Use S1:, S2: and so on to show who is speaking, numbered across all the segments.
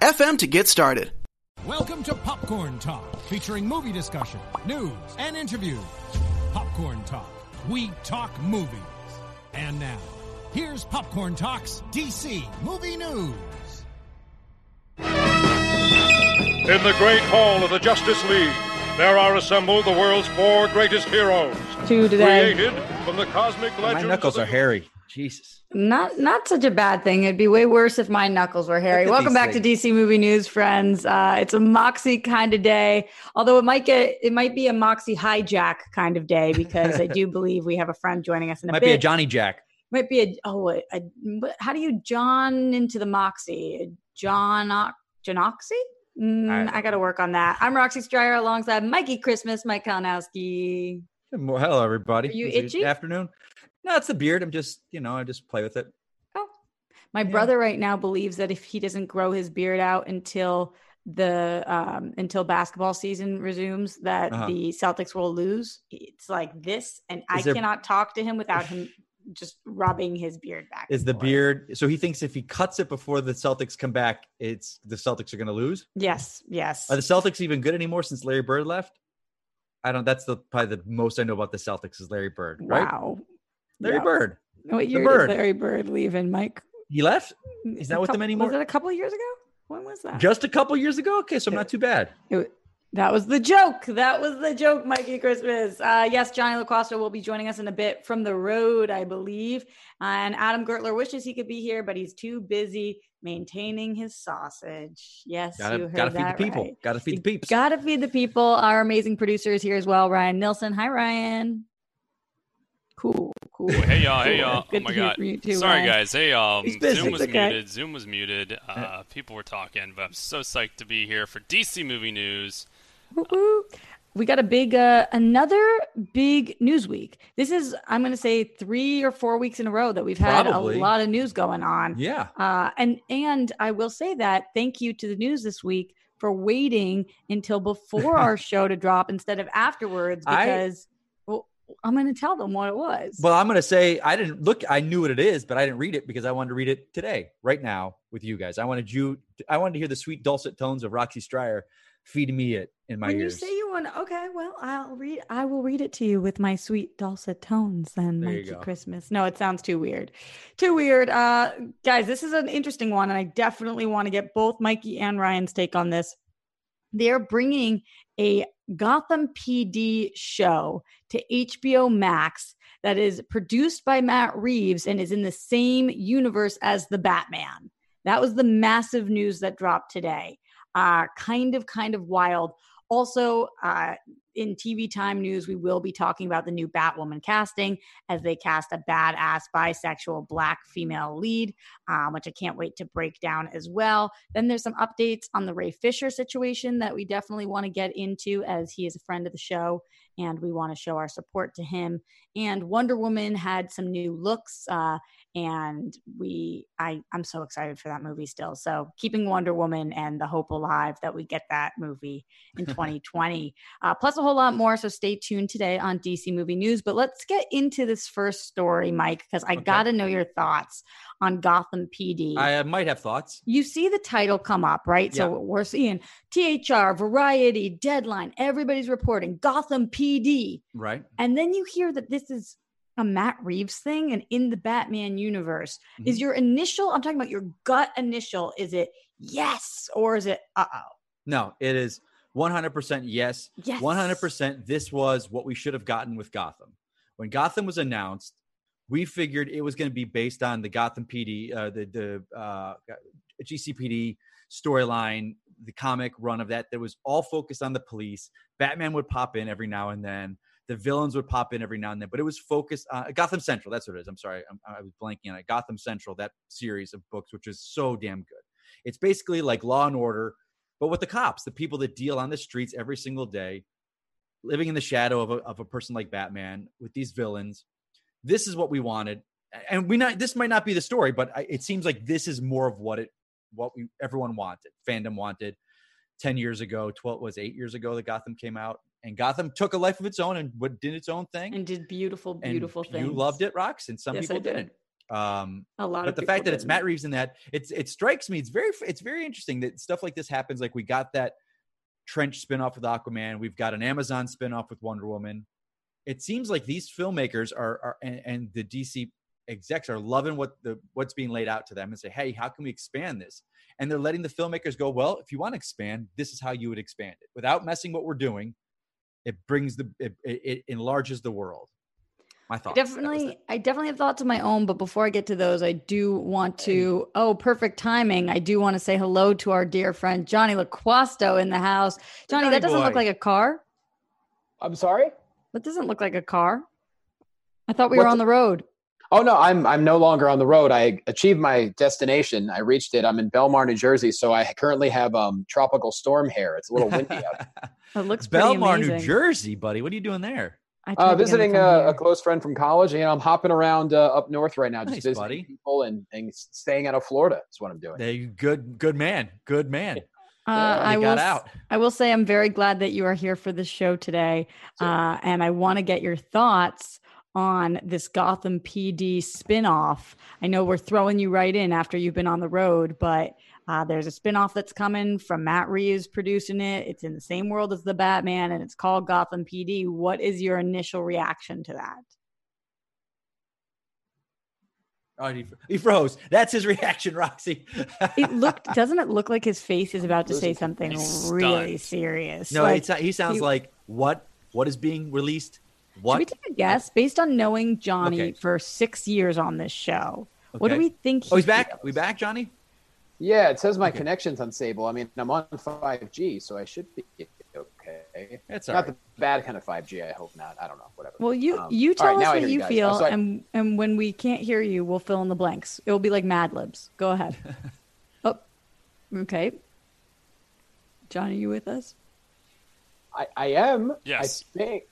S1: anchor.fm to get started.
S2: Welcome to Popcorn Talk, featuring movie discussion, news, and interviews. Popcorn Talk, we talk movies. And now, here's Popcorn Talk's DC Movie News.
S3: In the great hall of the Justice League, there are assembled the world's four greatest heroes.
S4: Two today.
S3: Created from the cosmic
S5: My
S3: legends.
S5: knuckles
S3: of
S5: are
S3: the-
S5: hairy. Jesus.
S4: Not not such a bad thing. It'd be way worse if my knuckles were hairy. Welcome back to. DC Movie News, friends. Uh, it's a Moxie kind of day, although it might get it might be a Moxie hijack kind of day because I do believe we have a friend joining us in a
S5: Might
S4: bit.
S5: be a Johnny Jack.
S4: might be a oh a, a how do you John into the Moxie? John Johnoxy? Mm,
S5: I-
S4: I got to work on that. I'm Roxy Striar alongside Mikey Christmas, Mike Kalinowski.
S5: Hello, everybody.
S4: Are you
S5: Is it
S4: itchy?
S5: Afternoon. No, it's the beard. I'm just, you know, I just play with it.
S4: Oh, my brother right now believes that if he doesn't grow his beard out until the um until basketball season resumes, that
S5: Uh-huh.
S4: the Celtics will lose. It's like this, and I
S5: there-
S4: cannot talk to him without him just rubbing his beard back.
S5: Is the
S4: forth.
S5: beard? So he thinks if he cuts it before the Celtics come back, it's the Celtics are going to lose.
S4: Yes, yes.
S5: Are the Celtics even good anymore since Larry Bird left? I don't. That's the probably the most I know about the Celtics is Larry Bird, right?
S4: Wow.
S5: Larry
S4: Yeah.
S5: Bird.
S4: What year
S5: Bird.
S4: did Larry Bird leaving, Mike?
S5: He left He's not
S4: A
S5: with them anymore?
S4: Was it a couple of years ago? When was that?
S5: just a couple years ago. Okay, so I'm not too bad.
S4: It- that was the joke. That was the joke, Mikey Christmas. Uh, yes, Johnny LaCosta will be joining us in a bit from the road, I believe. And Adam Gertler wishes he could be here, but he's too busy maintaining his sausage. Yes, you
S5: Gotta
S4: heard
S5: gotta feed the people.
S4: right.
S5: Gotta feed the peeps.
S4: Gotta feed the people. Our amazing producers here as well. Ryan Nilsson. Hi, Ryan. Cool, cool.
S6: Hey y'all, hey y'all.
S4: Good
S6: oh my god.
S4: too,
S6: Sorry
S4: Ryan.
S6: guys. Hey, um
S5: He's busy.
S6: Zoom was
S4: okay.
S6: muted. Zoom was muted. Uh people were talking, but I'm so psyched to be here for DC movie news.
S4: Woo woo. We got a big, uh, another big news week. This is, I'm going to say, three or four weeks in a row that we've had
S5: Probably.
S4: a lot of news going on.
S5: Yeah.
S4: Uh, and and I will say that thank you to the news this week for waiting until before our show to drop instead of afterwards because well, I'm going to tell them what it was.
S5: Well, I'm going to say I didn't look. I knew what it is, but I didn't read it because I wanted to read it today, right now, with you guys. I wanted you. I wanted to hear the sweet dulcet tones of Roxy Striar feeding me it in my
S4: when
S5: ears.
S4: you say you want, okay, well, I'll read. I will read it to you with my sweet dulcet tones. Then,
S5: There
S4: Mikey. Christmas. No, it sounds too weird, too weird. Uh, guys, this is an interesting one, and I definitely want to get both Mikey and Ryan's take on this. They're bringing a Gotham PD show to HBO Max that is produced by Matt Reeves and is in the same universe as the Batman. That was the massive news that dropped today. Uh, kind of, kind of wild. Also, uh, in TV time news, we will be talking about the new Batwoman casting as they cast a badass bisexual black female lead, um, which I can't wait to break down as well. Then there's some updates on the Ray Fisher situation that we definitely want to get into as he is a friend of the show and we want to show our support to him. And Wonder Woman had some new looks, uh, and we I I'm so excited for that movie still. So keeping Wonder Woman and the hope alive that we get that movie in 2020, uh, plus a whole lot more. So stay tuned today on DC Movie News. But let's get into this first story, Mike, because I
S5: Okay.
S4: got to know your thoughts on Gotham PD.
S5: I uh, might have thoughts.
S4: you see the title come up, right? So we're seeing THR, Variety, Deadline, everybody's reporting Gotham PD.
S5: Right.
S4: And then you hear that this is a Matt Reeves thing and in the Batman universe. Is
S5: Mhm.
S4: your initial, I'm talking about your gut initial, is it yes or is it uh oh?
S5: No, it is 100% yes.
S4: Yes.
S5: 100% this was what we should have gotten with Gotham. When Gotham was announced, we figured it was going to be based on the Gotham PD, uh, the the uh, GCPD storyline, the comic run of that. That was all focused on the police. Batman would pop in every now and then. The villains would pop in every now and then, but it was focused on Gotham Central. That's what it is. I'm sorry, I'm, I was blanking on it. Gotham Central, that series of books, which is so damn good. It's basically like Law and Order, but with the cops, the people that deal on the streets every single day, living in the shadow of a, of a person like Batman with these villains. This is what we wanted, and we not. This might not be the story, but I, it seems like this is more of what it, what we everyone wanted, fandom wanted. Ten years ago, twelve was eight years ago that Gotham came out, and Gotham took a life of its own and what did its own thing.
S4: And did beautiful,
S5: And
S4: beautiful things.
S5: You loved it, Rocks, and some
S4: Yes,
S5: people
S4: did.
S5: didn't. Um,
S4: A lot
S5: but the fact that it's. Matt Reeves in that, it's it strikes me. It's very it's very interesting that stuff like this happens. Like we got that Trench spinoff with Aquaman. We've got an Amazon spinoff with Wonder Woman. It seems like these filmmakers are are and, and the DC execs are loving what the what's being laid out to them and say, hey, how can we expand this? And they're letting the filmmakers go. Well, if you want to expand, this is how you would expand it without messing what we're doing. It brings the it, it, it enlarges the world. My
S4: I
S5: thoughts. That was
S4: definitely. I definitely have thoughts of my own. But before I get to those, I do want to. Oh, perfect timing! I do want to say hello to our dear friend Johnny LaQuasto in the house. Johnny,
S5: Johnny
S4: that doesn't look like a car.
S7: I'm sorry.
S4: That doesn't look like a car. I thought we were on the road.
S7: Oh no, I'm I'm no longer on the road. I achieved my destination. I reached it. I'm in Belmar, New Jersey. So I currently have um tropical storm hair. It's a little windy out.
S4: It looks pretty
S5: Belmar,
S4: amazing.
S5: New Jersey, buddy. What are you doing there?
S4: I tried
S7: Uh,
S4: to get him to
S7: visiting a, a close friend from college. You know, I'm hopping around uh, up north right now, just
S5: Nice,
S7: visiting
S5: buddy.
S7: people and, and staying out of Florida. Is what I'm doing.
S5: There you good good man. Good man.
S4: Uh, I will.
S5: out.
S4: I will say I'm very glad that you are here for this show today, uh, and I want to get your thoughts on this Gotham PD spinoff. I know we're throwing you right in after you've been on the road, but uh, there's a spinoff that's coming from Matt Reeves producing it. It's in the same world as the Batman, and it's called Gotham PD. What is your initial reaction to that?
S5: Oh, he, he froze. That's his reaction, Roxy.
S4: It looked doesn't it look like his face is about to say something
S6: He's
S4: really
S6: stunned.
S4: serious?
S5: no,
S4: Like,
S5: it's, he sounds
S4: he-
S5: like what? What is being released?
S4: Should
S5: What?
S4: we take a guess based on knowing Johnny
S5: Okay.
S4: for six years on this show? What do
S5: Okay.
S4: we think?
S5: oh, he's
S4: he
S5: back.
S4: feels?
S5: We back, Johnny?
S7: Yeah, it says my
S5: Okay.
S7: connection's unstable. I mean, I'm on 5G, so I should be okay.
S5: It's
S7: not
S5: right.
S7: the bad kind of 5G. I hope not. I don't know. Whatever.
S4: Well, you
S7: Um,
S4: you tell
S7: right,
S4: us what you
S7: guys.
S4: feel,
S7: Oh,
S4: and and when we can't hear you, we'll fill in the blanks. It will be like Mad Libs. Go ahead. oh, okay. John, are you with us?
S7: I, I am.
S6: Yes.
S7: I think.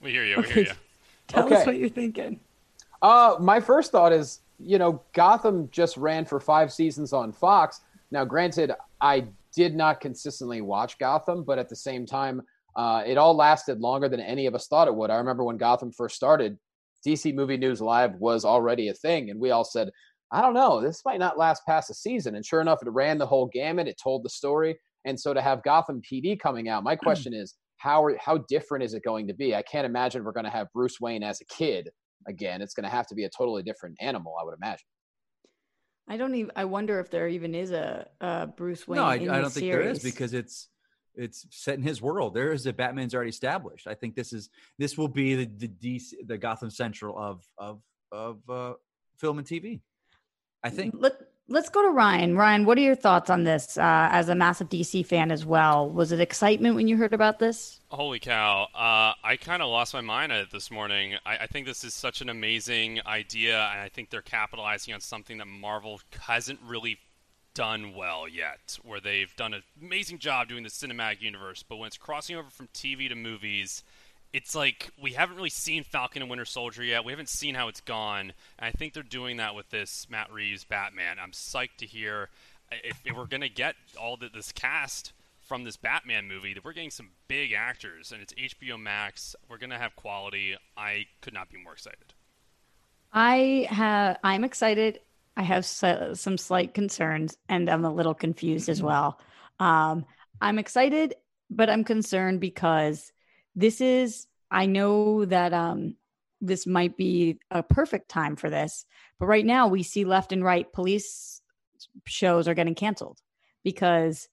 S6: We hear you. We
S4: Okay.
S6: hear you.
S4: Tell us what you're thinking.
S7: Uh, my first thought is, you know, Gotham just ran for five seasons on Fox. Now, granted, I did not consistently watch Gotham, but at the same time, uh, it all lasted longer than any of us thought it would. I remember when Gotham first started, DC Movie News Live was already a thing, and we all said, I don't know, this might not last past a season. And sure enough, it ran the whole gamut, it told the story. And so to have Gotham PD coming out, my question is, how are, how different is it going to be? I can't imagine we're going to have Bruce Wayne as a kid again. It's going to have to be a totally different animal, I would imagine.
S4: I don't even. I wonder if there even is a, a Bruce Wayne.
S5: no, I, I don't think there is because it's it's set in his world. There is a Batman's already established. I think this is this will be the the DC, the Gotham Central of of of uh, film and TV. I think.
S4: Let, let's go to Ryan. Ryan, what are your thoughts on this uh, as a massive DC fan as well? Was it excitement when you heard about this?
S6: Holy cow. Uh, I kind of lost my mind at it this morning. I, I think this is such an amazing idea, and I think they're capitalizing on something that Marvel hasn't really done well yet, where they've done an amazing job doing the cinematic universe, but when it's crossing over from TV to movies, it's like we haven't really seen Falcon and Winter Soldier yet. We haven't seen how it's gone. And I think they're doing that with this Matt Reeves Batman. I'm psyched to hear if, if we're gonna get all the, this cast from this Batman movie that we're getting some big actors and it's HBO Max. We're gonna have quality. I could not be more excited.
S4: I have. I'm excited. I have some slight concerns, and I'm a little confused as well. Um, I'm excited, but I'm concerned because this is. I know that um, this might be a perfect time for this, but right now we see left and right police shows are getting canceled because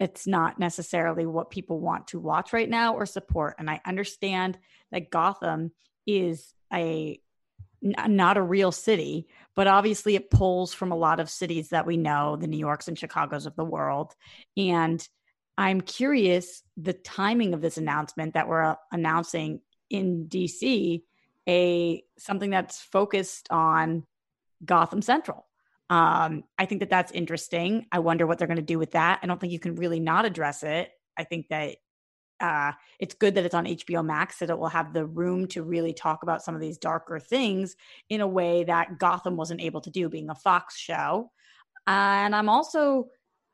S4: it's not necessarily what people want to watch right now or support. And I understand that Gotham is a not a real city, but obviously it pulls from a lot of cities that we know, the New Yorks and Chicago's of the world. And I'm curious the timing of this announcement that we're uh, announcing in DC a something that's focused on Gotham Central. Um, I think that that's interesting. I wonder what they're going to do with that. I don't think you can really not address it. I think that uh, it's good that it's on HBO Max, that it will have the room to really talk about some of these darker things in a way that Gotham wasn't able to do, being a Fox show. And I'm also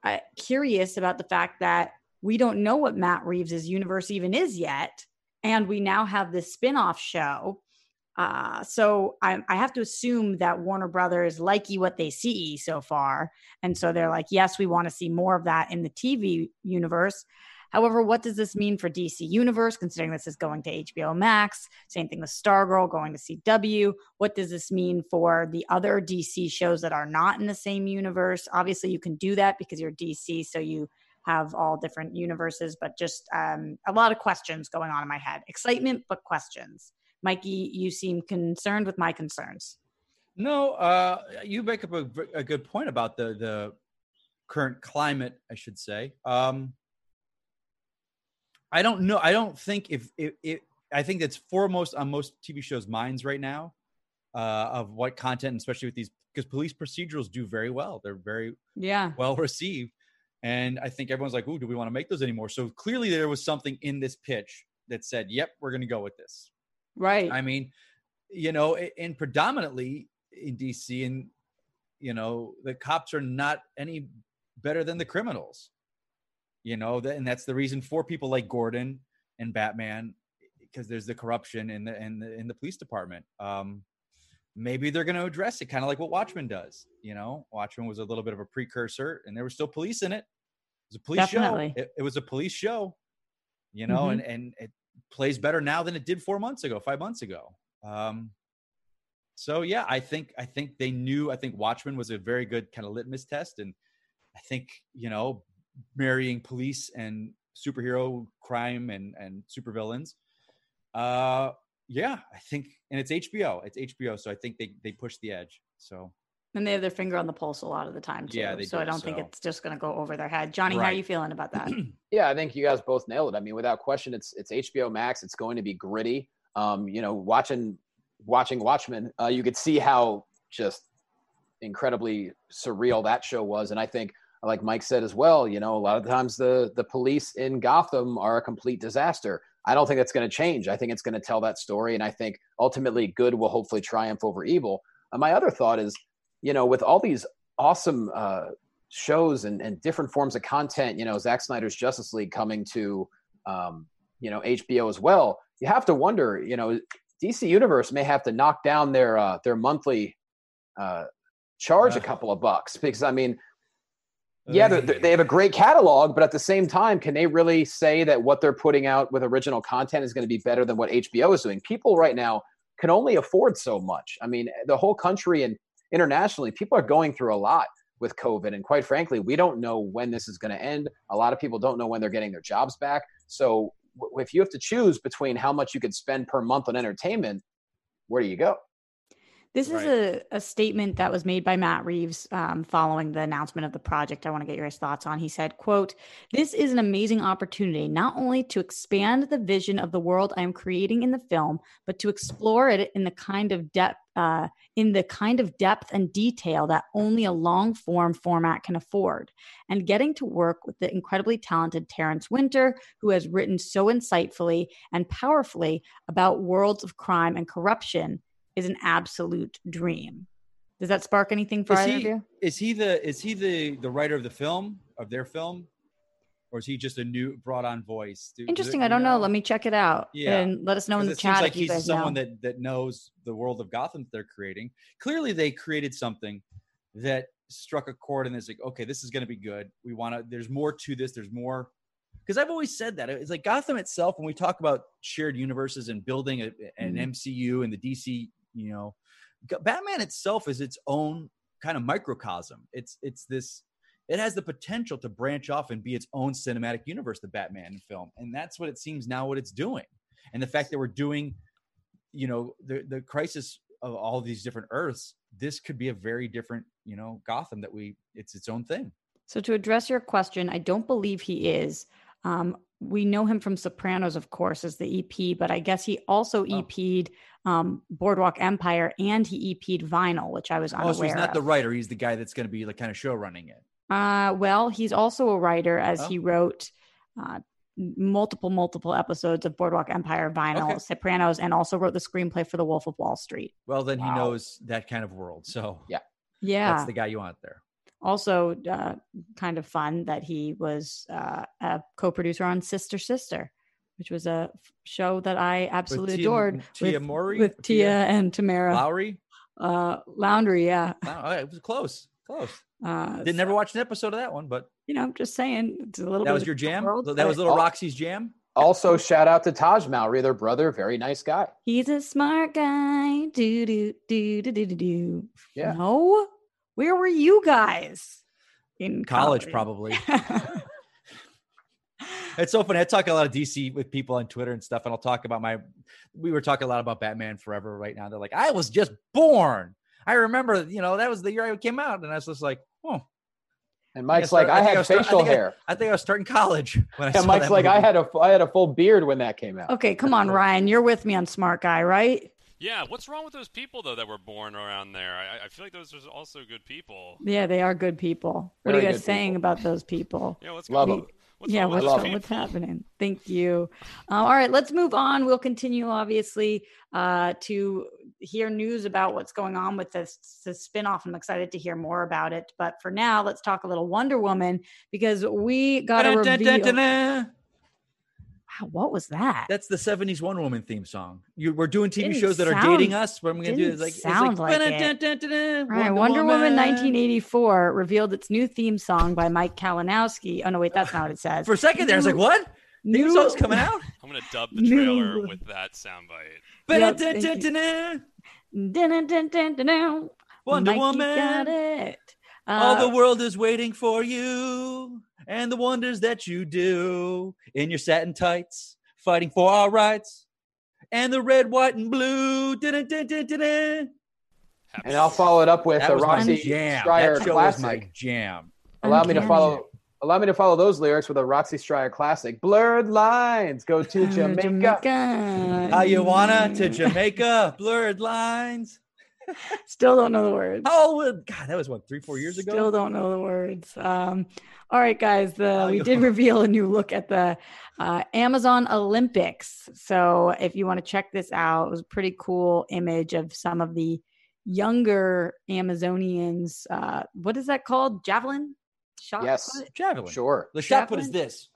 S4: uh, curious about the fact that we don't know what Matt Reeves' universe even is yet. And we now have this spin off show uh, so I, I, have to assume that Warner Brothers likey what they see so far, and so they're like, yes, we want to see more of that in the TV universe. However, what does this mean for DC Universe, considering this is going to HBO Max? Same thing with Stargirl going to CW. What does this mean for the other DC shows that are not in the same universe? Obviously, you can do that because you're DC, so you have all different universes, but just um, a lot of questions going on in my head. Excitement, but questions. Mikey, you seem concerned with my concerns.
S5: No, uh, you make up a, a, good point about the the current climate, I should say. Um, I don't know. I don't think if it, I think that's foremost on most TV shows' minds right now uh, of what content, especially with these, because police procedurals do very well. They're very
S4: yeah
S5: well received, and I think everyone's like, "Ooh, do we want to make those anymore?" So clearly, there was something in this pitch that said, "Yep, we're going to go with this."
S4: Right.
S5: I mean, you know, and predominantly in DC, and you know, the cops are not any better than the criminals. You know, and that's the reason for people like Gordon and Batman, because there's the corruption in the in the in the police department. Um, maybe they're going to address it, kind of like what Watchmen does. You know, Watchmen was a little bit of a precursor, and there was still police in it. It was a police Definitely. show. It, it was a police show. You know, mm-hmm. and and it, plays better now than it did four months ago, five months ago. Um, so yeah, I think I think they knew. I think Watchmen was a very good kind of litmus test, and I think you know marrying police and superhero crime and and supervillains. Uh, yeah, I think, and it's HBO. It's HBO, so I think they they push the edge. So
S4: and they have their finger on the pulse a lot of the time too. Yeah, so do, I don't so. think it's just going to go over their head. Johnny, right. how are you feeling about that?
S7: yeah, I think you guys both nailed it. I mean, without question, it's it's HBO Max. It's going to be gritty. Um, you know, watching watching Watchmen, uh, you could see how just incredibly surreal that show was, and I think, like Mike said as well, you know, a lot of times the the police in Gotham are a complete disaster. I don't think that's going to change. I think it's going to tell that story, and I think ultimately good will hopefully triumph over evil. And my other thought is you know, with all these awesome uh, shows and, and different forms of content, you know, Zack Snyder's Justice League coming to, um, you know, HBO as well. You have to wonder, you know, DC Universe may have to knock down their uh, their monthly uh, charge a couple of bucks because I mean, yeah, they have a great catalog, but at the same time, can they really say that what they're putting out with original content is going to be better than what HBO is doing? People right now can only afford so much. I mean, the whole country and internationally, people are going through a lot with COVID. And quite frankly, we don't know when this is going to end. A lot of people don't know when they're getting their jobs back. So if you have to choose between how much you could spend per month on entertainment, where do you go?
S4: This
S5: Right.
S4: is a, a statement that was made by Matt Reeves um, following the announcement of the project. I want to get your thoughts on. He said, quote, this is an amazing opportunity, not only to expand the vision of the world I am creating in the film, but to explore it in the kind of depth, uh, in the kind of depth and detail that only a long form format can afford. And getting to work with the incredibly talented Terrence Winter, who has written so insightfully and powerfully about worlds of crime and corruption is an absolute dream. Does that spark anything for
S5: Is
S4: either of you?
S5: is he the is he the the writer of the film of their film, or is he just a new brought on voice? Do- do
S4: Interesting. I don't know. Let me check it out
S5: Yeah.
S4: and let us know in the
S5: it seems
S4: chat
S5: like
S4: if you
S5: he's someone
S4: know.
S5: that that knows the world of Gotham that they're creating. Clearly, they created something that struck a chord, and it's like, okay, this is going to be good. We want to. There's more to this. There's more. Because I've always said that it's like Gotham itself. When we talk about shared universes and building a, an
S4: Mhm.
S5: MCU and the DC, you know, Batman itself is its own kind of microcosm. It's it's this. It has the potential to branch off and be its own cinematic universe, the Batman film, and that's what it seems now what it's doing. And the fact that we're doing, you know, the the crisis of all these different Earths, this could be a very different, you know, Gotham that we. It's its own thing.
S4: So to address your question, I don't believe he is. Um, we know him from Sopranos, of course, as the EP, but I guess he also
S5: Oh.
S4: EP'd um, Boardwalk Empire and he EP'd Vinyl, which I was unaware
S5: Oh, so he's not
S4: of.
S5: the writer; he's the guy that's going to be like kind of show running it.
S4: Uh, well, he's also a writer, as
S5: Oh.
S4: he wrote uh, multiple, multiple episodes of Boardwalk Empire, Vinyl,
S5: Okay.
S4: Sopranos, and also wrote the screenplay for The Wolf of Wall Street.
S5: Well, then he knows that kind of world. So
S7: Yeah.
S4: Yeah.
S5: that's the guy you want there.
S4: Also, uh, kind of fun that he was uh, a co-producer on Sister Sister, which was a f- show that I absolutely
S5: Tia-
S4: adored
S5: Tia
S4: with,
S5: Mowry?
S4: with
S5: Tia
S4: Tia and Tamara
S5: Lowry.
S4: uh, Laundry. Yeah,
S5: Wow, it was close, close.
S4: uh,
S5: Didn't never watch an episode of that one, but
S4: you know, I'm just saying, it's a little.
S5: that
S4: bit
S5: was your jam.
S4: world,
S5: that was little. Roxy's jam.
S7: Also, shout out to Taj Mowry, their brother. Very nice guy.
S4: He's a smart guy. Do do do do do do do.
S7: Yeah.
S4: No, where were you guys in
S5: College,
S4: college?
S5: probably. It's so funny. I talk a lot of DC with people on Twitter and stuff, and I'll talk about my. We were talking a lot about Batman Forever right now. They're like, I was just born. I remember, you know, that was the year I came out, and I was just like, oh.
S7: And Mike's
S5: start-
S7: like, I,
S5: think
S7: had
S5: was start-
S7: facial
S5: think I-
S7: hair.
S5: I think I was starting college when I
S7: Yeah,
S5: saw
S7: Mike's
S5: that
S7: like, I had a I had a full beard when that came out.
S4: okay, come on, Ryan. You're with me on Smart Guy, right?
S6: Yeah, what's wrong with those people though that were born around there? I, I feel like those are also good people.
S4: Yeah, they are good people. What are you guys saying
S7: people.
S4: about those people?
S6: Yeah, what's
S7: Love
S6: going
S7: them.
S6: What's
S4: yeah,
S6: wrong
S4: what's,
S6: those
S4: what's happening? Thank you. Uh, all right, let's move on. We'll continue, obviously, uh, to hear news about what's going on with this, this spinoff. I'm excited to hear more about it. But for now, let's talk a little Wonder Woman because we got a
S5: Dun, dun,
S4: reveal. Wow, what was that?
S5: That's the '70s Wonder Woman theme song. You, we're doing TV
S4: Didn't
S5: shows that are dating us. What am I going to do? It's like, it's
S4: sound like it.
S5: dun, dun, dun, dun,
S4: All right, Wonder, Woman.
S5: Woman
S4: 1984 revealed its new theme song by Mike Kalinowski. Oh no, wait, that's not what it says.
S5: For a second there, I was like, what? Theme
S4: New-
S5: song's coming out?
S6: I'm gonna dub the
S4: New-
S6: trailer with that soundbite.
S4: Yep,
S5: Dun, dun, dun, dun, dun.
S4: Dun, dun, dun, dun, dun, dun.
S5: Wonder
S4: Mikey
S5: Woman.
S4: got it.
S5: All
S4: Uh,
S5: the world is waiting for you and the wonders that you do in your satin tights, fighting for our rights. And the red, white, and blue. Dun, dun, dun,
S7: And I'll follow it up with
S5: That
S7: a
S5: was my
S7: Roxy. Stryer
S5: That show was
S7: classic.
S5: my jam.
S7: Allow me to follow. Allow me to follow those lyrics with a Roxy Striar classic. Blurred lines. Go to
S4: uh,
S7: Jamaica.
S5: How you wanna to Jamaica? Blurred lines.
S4: Still don't know the words.
S5: Oh? God, that was what three, four years ago.
S4: Still don't know the words. Um, all right, guys. The we did reveal a new look at the uh, Amazon Olympics. So if you want to check this out, it was a pretty cool image of some of the younger Amazonians. Uh, what is that called? Javelin shot.
S7: Yes.
S4: put?
S5: Javelin.
S7: Sure.
S5: The shot put is
S4: Javelin?
S5: this.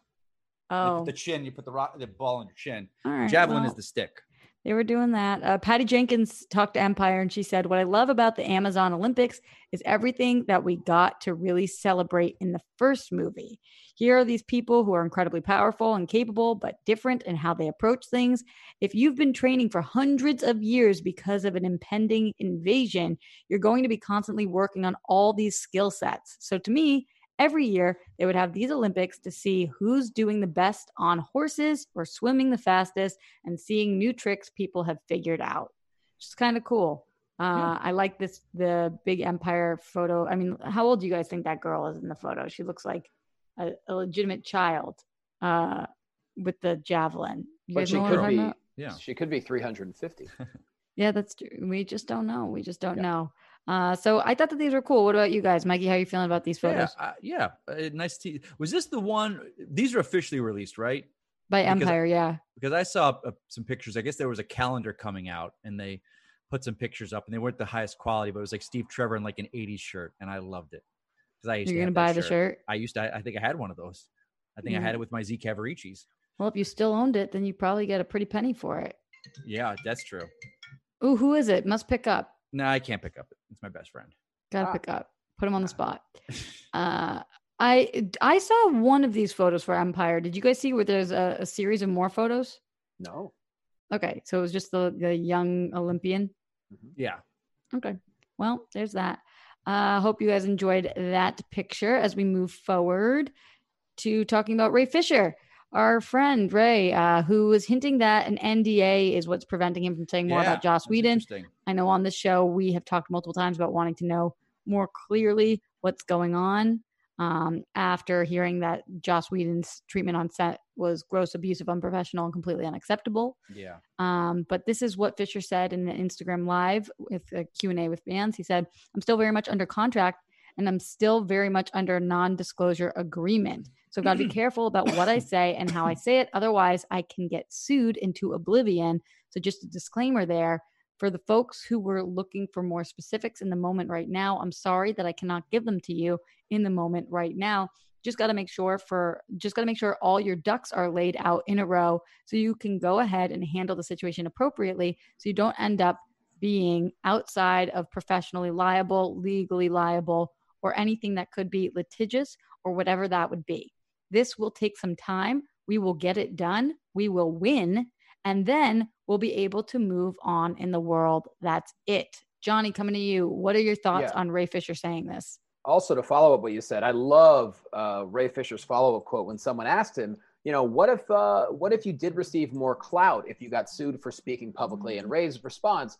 S5: You
S4: Oh,
S5: put the chin. You put the rock, the ball on your chin.
S4: all right.
S5: Javelin is the stick.
S4: They were doing that. Uh, Patty Jenkins talked to Empire and she said, What I love about the Amazon Olympics is everything that we got to really celebrate in the first movie. Here are these people who are incredibly powerful and capable, but different in how they approach things. If you've been training for hundreds of years because of an impending invasion, you're going to be constantly working on all these skill sets. So to me, every year they would have these Olympics to see who's doing the best on horses or swimming the fastest and seeing new tricks people have figured out. Which is kind of cool. Uh, I like this the big empire photo. I mean, how old do you guys think that girl is in the photo? She looks like a, a legitimate child uh, with the javelin. You
S7: But she
S4: know what I'm
S7: could be.
S5: Yeah.
S7: She could be 350.
S4: Yeah, that's true. We just don't know. We just don't
S7: Yeah.
S4: know. Uh, so I thought that these were cool. What about you guys, Mikey? How are you feeling about these
S5: Yeah,
S4: photos
S5: uh, yeah. Uh, nice. Te- was this the one? These are officially released, right?
S4: by
S5: because-
S4: Empire? Yeah.
S5: Because I saw uh, some pictures. I guess there was a calendar coming out, and they put some pictures up, and they weren't the highest quality, but it was like Steve Trevor in like an '80s shirt, and I loved it because I used
S4: You're
S5: to
S4: gonna buy the shirt.
S5: I used to. I think I had one of those. I think I had it with my Z Cavariccis.
S4: Well, if you still owned it, then you probably get a pretty penny for it.
S5: Yeah, that's true.
S4: Ooh, who is it? Must pick up.
S5: No, I can't pick up. it. It's my best friend.
S4: Gotta
S7: Ah.
S4: pick up. Put him on the spot. Uh, I I saw one of these photos for Empire. Did you guys see where there's a, a series of more photos?
S7: No.
S4: Okay, so it was just the the young Olympian.
S5: Yeah.
S4: Okay, well, there's that. I uh, hope you guys enjoyed that picture as we move forward to talking about Ray Fisher, our friend Ray, uh, who was hinting that an NDA is what's preventing him from saying more
S5: Yeah,
S4: about Joss Whedon. I know on this show we have talked multiple times about wanting to know more clearly what's going on um, after hearing that Joss Whedon's treatment on set was gross, abusive, unprofessional, and completely unacceptable.
S5: Yeah.
S4: Um, but this is what Fisher said in the Instagram live with a Q&A with fans. He said, I'm still very much under contract and I'm still very much under a non-disclosure agreement. So I've got to be careful about what I say and how I say it. Otherwise, I can get sued into oblivion. So just a disclaimer there for the folks who were looking for more specifics in the moment right now. I'm sorry that I cannot give them to you in the moment right now. Just got to make sure for just got to make sure all your ducks are laid out in a row so you can go ahead and handle the situation appropriately so you don't end up being outside of professionally liable, legally liable, or anything that could be litigious or whatever that would be. This will take some time. We will get it done. We will win. And then we'll be able to move on in the world. That's it. Johnny, coming to you. What are your thoughts
S7: Yeah.
S4: on Ray Fisher saying this?
S7: also to follow up what you said, I love uh, Ray Fisher's follow-up quote when someone asked him, you know, what if uh, what if you did receive more clout if you got sued for speaking publicly? And Ray's response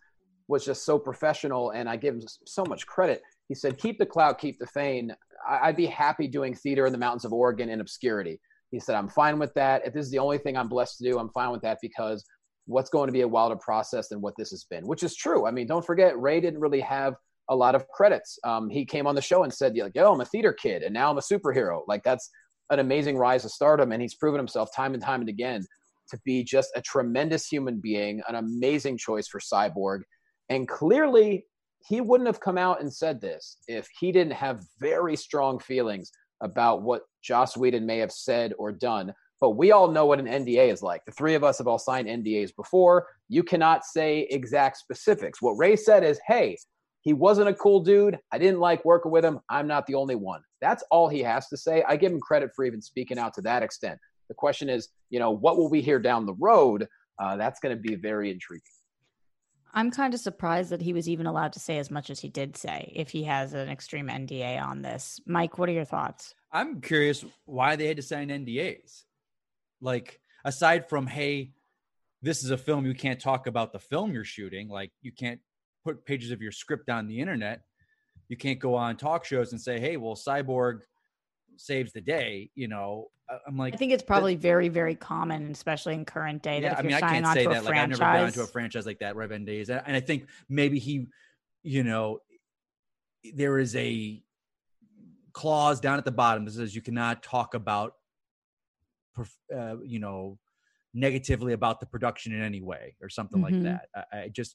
S7: was just so professional, and I give him so much credit. He said, "Keep the clout, keep the fame. I'd be happy doing theater in the mountains of Oregon in obscurity." He said, "I'm fine with that. If this is the only thing I'm blessed to do, I'm fine with that because." What's going to be a wilder process than what this has been, which is true. I mean, don't forget, Ray didn't really have a lot of credits. Um, he came on the show and said, yo, I'm a theater kid and now I'm a superhero. Like that's an amazing rise to stardom. And he's proven himself time and time and again to be just a tremendous human being, an amazing choice for Cyborg. And clearly he wouldn't have come out and said this if he didn't have very strong feelings about what Joss Whedon may have said or done. But we all know what an NDA is like. The three of us have all signed NDAs before. You cannot say exact specifics. What Ray said is, hey, he wasn't a cool dude. I didn't like working with him. I'm not the only one. That's all he has to say. I give him credit for even speaking out to that extent. The question is, you know, what will we hear down the road? Uh, that's going to be very intriguing.
S4: I'm kind of surprised that he was even allowed to say as much as he did say if he has an extreme NDA on this. Mike, what are your thoughts?
S5: I'm curious why they had to sign NDAs. Like, aside from, hey, this is a film, you can't talk about the film you're shooting. Like, you can't put pages of your script on the internet. You can't go on talk shows and say, hey, well, Cyborg saves the day. You know, I'm like,
S4: I think it's probably very, very common, especially in current day, that
S5: yeah,
S4: if
S5: I mean, I can't say that. Like, I've never been onto a franchise like that, Rev NDAs. And and I think maybe he, you know, there is a clause down at the bottom that says you cannot talk about, uh, you know, negatively about the production in any way or something
S4: Mhm.
S5: like that. I, I just,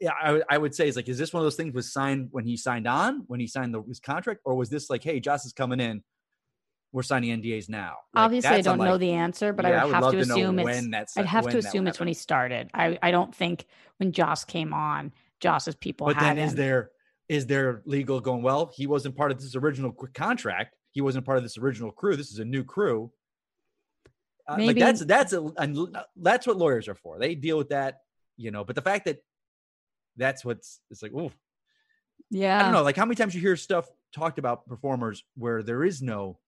S5: yeah, I, would- I would say is like, is this one of those things was signed when he signed on, when he signed the, his contract, or was this like, hey, Joss is coming in, we're signing NDAs now? Like,
S4: Obviously, I don't know the answer, but
S5: Yeah,
S4: I would have
S5: love
S4: to
S5: know
S4: assume it's.
S5: when that's.
S4: I'd have to assume it's when he started. I, I don't think when Joss came on, Joss's people
S5: But then is
S4: him.
S5: there is there legal going? Well, he wasn't part of this original contract. He wasn't part of this original crew. This is a new crew. Uh, like that's that's a, and that's what lawyers are for. They deal with that, you know. But the fact that that's what's it's like, oh,
S4: yeah,
S5: I don't know. Like how many times you hear stuff talked about performers where there is no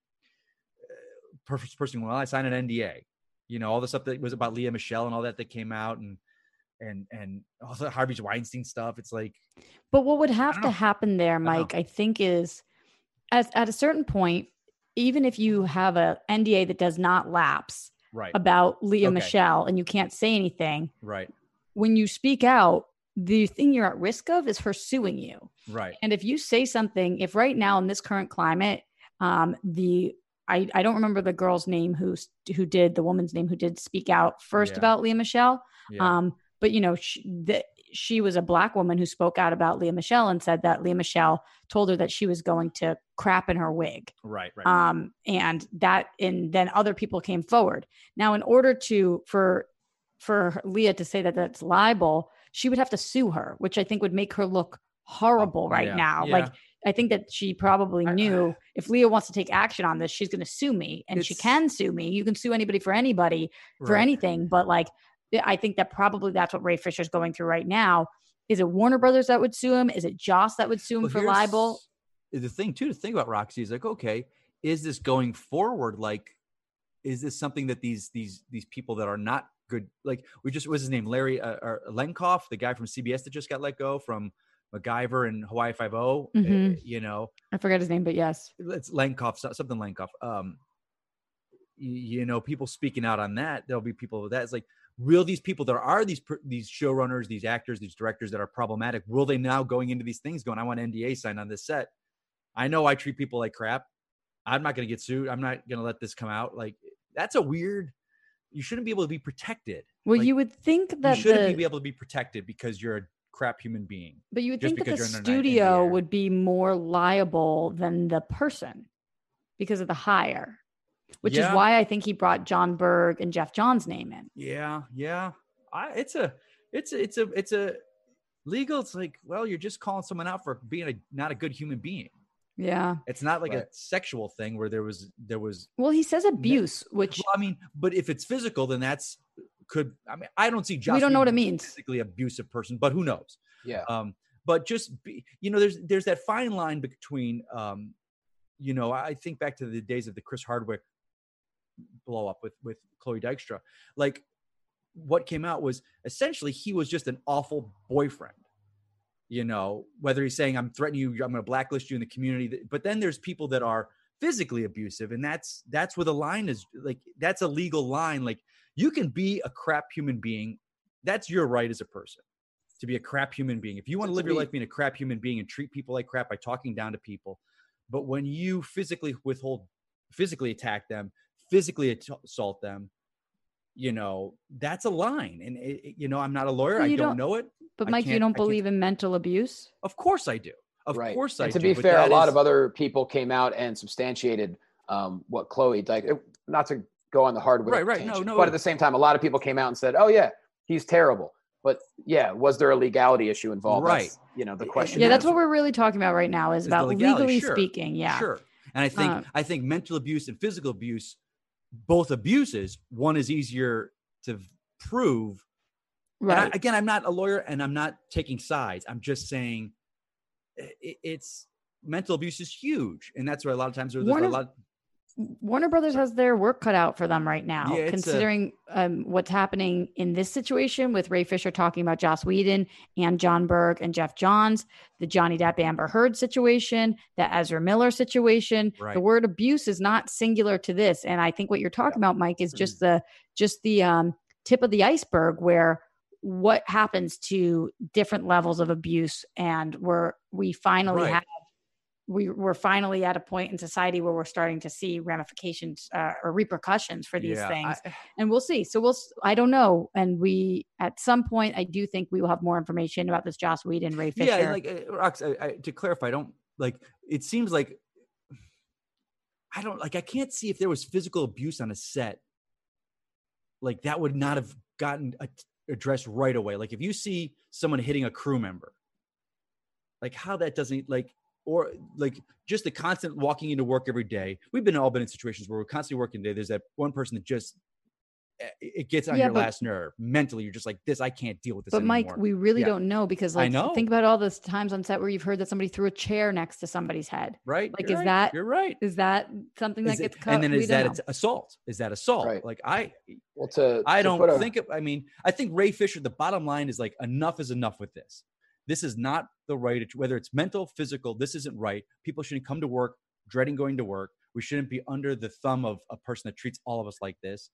S5: uh, person. Well, I signed an NDA. You know, all the stuff that was about Lea Michele and all that that came out, and and and all the Harvey Weinstein stuff. It's like,
S4: But what would have to happen there. Mike, I think is as at a certain point, even if you have a NDA that does not lapse
S5: right,
S4: about Lea
S5: Okay.
S4: Michele and you can't say anything,
S5: right,
S4: when you speak out, the thing you're at risk of is her suing you.
S5: right.
S4: And if you say something, if right now in this current climate, um, the I, I don't remember the girl's name who who did the woman's name who did speak out first
S5: Yeah.
S4: about Lea Michele.
S5: Yeah.
S4: Um, but you know, she, the, she was a black woman who spoke out about Lea Michele and said that Lea Michele told her that she was going to crap in her wig.
S5: right, right.
S4: Um, and that, and then other people came forward. Now, in order to for for Lea to say that that's libel, she would have to sue her, which I think would make her look horrible right
S5: Oh, yeah,
S4: now.
S5: yeah.
S4: Like I think that she probably
S5: I-
S4: knew if Lea wants to take action on this, she's going to sue me, and she can sue me. You can sue anybody for anybody for
S5: Right.
S4: anything, but like I think that probably that's what Ray Fisher's going through right now. Is it Warner Brothers that would sue him? Is it Joss that would sue him
S5: Well,
S4: for libel?
S5: The thing too to think about Roxy is like, okay, is this going forward? Like, is this something that these these these people that are not good, like we just what's his name, Larry uh, or Lenkov, the guy from CBS that just got let go from MacGyver and Hawaii Five O.
S4: Mhm.
S5: You know,
S4: I forget his name, but yes.
S5: it's Lenkov, something Lenkov. Um, you know, people speaking out on that. There'll be people that it's like, will these people that are these these showrunners, these actors, these directors that are problematic, will they now going into these things going, I want NDA signed on this set? I know I treat people like crap. I'm not going to get sued. I'm not going to let this come out. Like that's a weird. You shouldn't be able to be protected.
S4: Well,
S5: Like,
S4: you would think
S5: You
S4: that
S5: shouldn't
S4: the
S5: be able to be protected because you're a crap human being.
S4: But you would think that the
S5: because you're under an
S4: studio would be more liable than the person because of the hire, which
S5: Yeah.
S4: is why I think he brought Jon Berg and Geoff Johns' name in.
S5: Yeah, yeah. I, it's a, it's a, it's a, it's a legal. It's like, well, you're just calling someone out for being a not a good human being.
S4: Yeah.
S5: It's not like a sexual thing where there was there was.
S4: Well, he says abuse, which
S5: Well, I mean, but if it's physical, then that's could. I mean, I don't see. Joss
S4: don't know what it means.
S5: Physically abusive person, but who knows?
S7: Yeah.
S5: Um, but just be, you know, there's there's that fine line between, um, you know, I think back to the days of the Chris Hardwick blow up with with Chloe Dykstra. Like, what came out was essentially he was just an awful boyfriend. You know, whether he's saying I'm threatening you, I'm going to blacklist you in the community. But then there's people that are physically abusive, and that's that's where the line is. Like, that's a legal line. Like, you can be a crap human being. That's your right as a person to be a crap human being. If you want to
S7: To
S5: live your life being a crap human being and treat people like crap by talking down to people, but when you physically withhold, physically attack them, physically assault them, you know that's a line. And it, it- you know, I'm not a lawyer.
S4: Well,
S5: I don't,
S4: don't-
S5: know it.
S4: but
S5: I
S4: Mike, you don't believe in mental abuse?
S5: Of course I do. Of
S7: right.
S5: course I
S7: and to
S5: do.
S7: be
S5: but
S7: fair, a
S5: that
S7: lot
S5: is-
S7: of other people came out and substantiated um, what Chloe like. Not to go on the Hardwick
S5: Right, right. No,
S7: tangent,
S5: no.
S7: But at the same time, a lot of people came out and said, "Oh yeah, he's terrible." But yeah, was there a legality issue involved?
S5: Right.
S7: That's, you know, the question.
S4: Yeah,
S7: is.
S4: that's what we're really talking about right now is
S5: is
S4: about
S5: legality,
S4: legally
S5: sure,
S4: speaking. Yeah.
S5: Sure. And I think
S4: Uh,
S5: I think mental abuse and physical abuse, both abuses, one is easier to prove. And I-
S4: Right.
S5: again, I'm not a lawyer and I'm not taking sides. I'm just saying i- i- it's mental abuse is huge, and that's where a lot of times there's
S4: Warner-
S5: a lot.
S4: Warner Brothers has their work cut out for them right now,
S5: Yeah, it's a-
S4: considering um, what's happening in this situation with Ray Fisher talking about Joss Whedon and Jon Berg and Geoff Johns, the Johnny Depp Amber Heard situation, the Ezra Miller situation.
S5: Right.
S4: The word abuse is not singular to this, and I think what you're talking about, Mike, is just the just the um, tip of the iceberg where what happens to different levels of abuse, and where we finally
S5: Right.
S4: have we, we're finally at a point in society where we're starting to see ramifications uh, or repercussions for these
S5: Yeah,
S4: things
S5: I-
S4: and we'll see so we'll i don't know and we at some point i do think we will have more information about this joss whedon ray fisher
S5: Yeah, like uh, Rox, I, I, to clarify, I don't like. It seems like I don't like. I can't see if there was physical abuse on a set. Like that would not have gotten a, addressed right away. Like if you see someone hitting a crew member, like how that doesn't like or like just the constant walking into work every day. We've been all been in situations where we're constantly working day. There's that one person that just eh, it gets on
S4: Yeah,
S5: your
S4: but-
S5: last nerve. Mentally, you're just like this. I can't deal with this
S4: But Mike, we really
S5: Yeah.
S4: don't know because
S5: I
S4: like
S5: know.
S4: think about all those times on set where you've heard that somebody threw a chair next to somebody's head.
S5: right?
S4: Like,
S5: You're
S4: is
S5: right.
S4: that
S5: you're right?
S4: Is that something that
S5: it-
S4: gets cut?
S5: and then
S4: We
S5: is that it's assault? Is that assault?
S7: Right.
S5: Like I,
S7: Well, to
S5: I
S7: to
S5: don't think. It, I mean, I think Ray Fisher. The bottom line is like enough is enough with this. This is not the right. Whether it's mental, physical, this isn't right. People shouldn't come to work dreading going to work. We shouldn't be under the thumb of a person that treats all of us like this.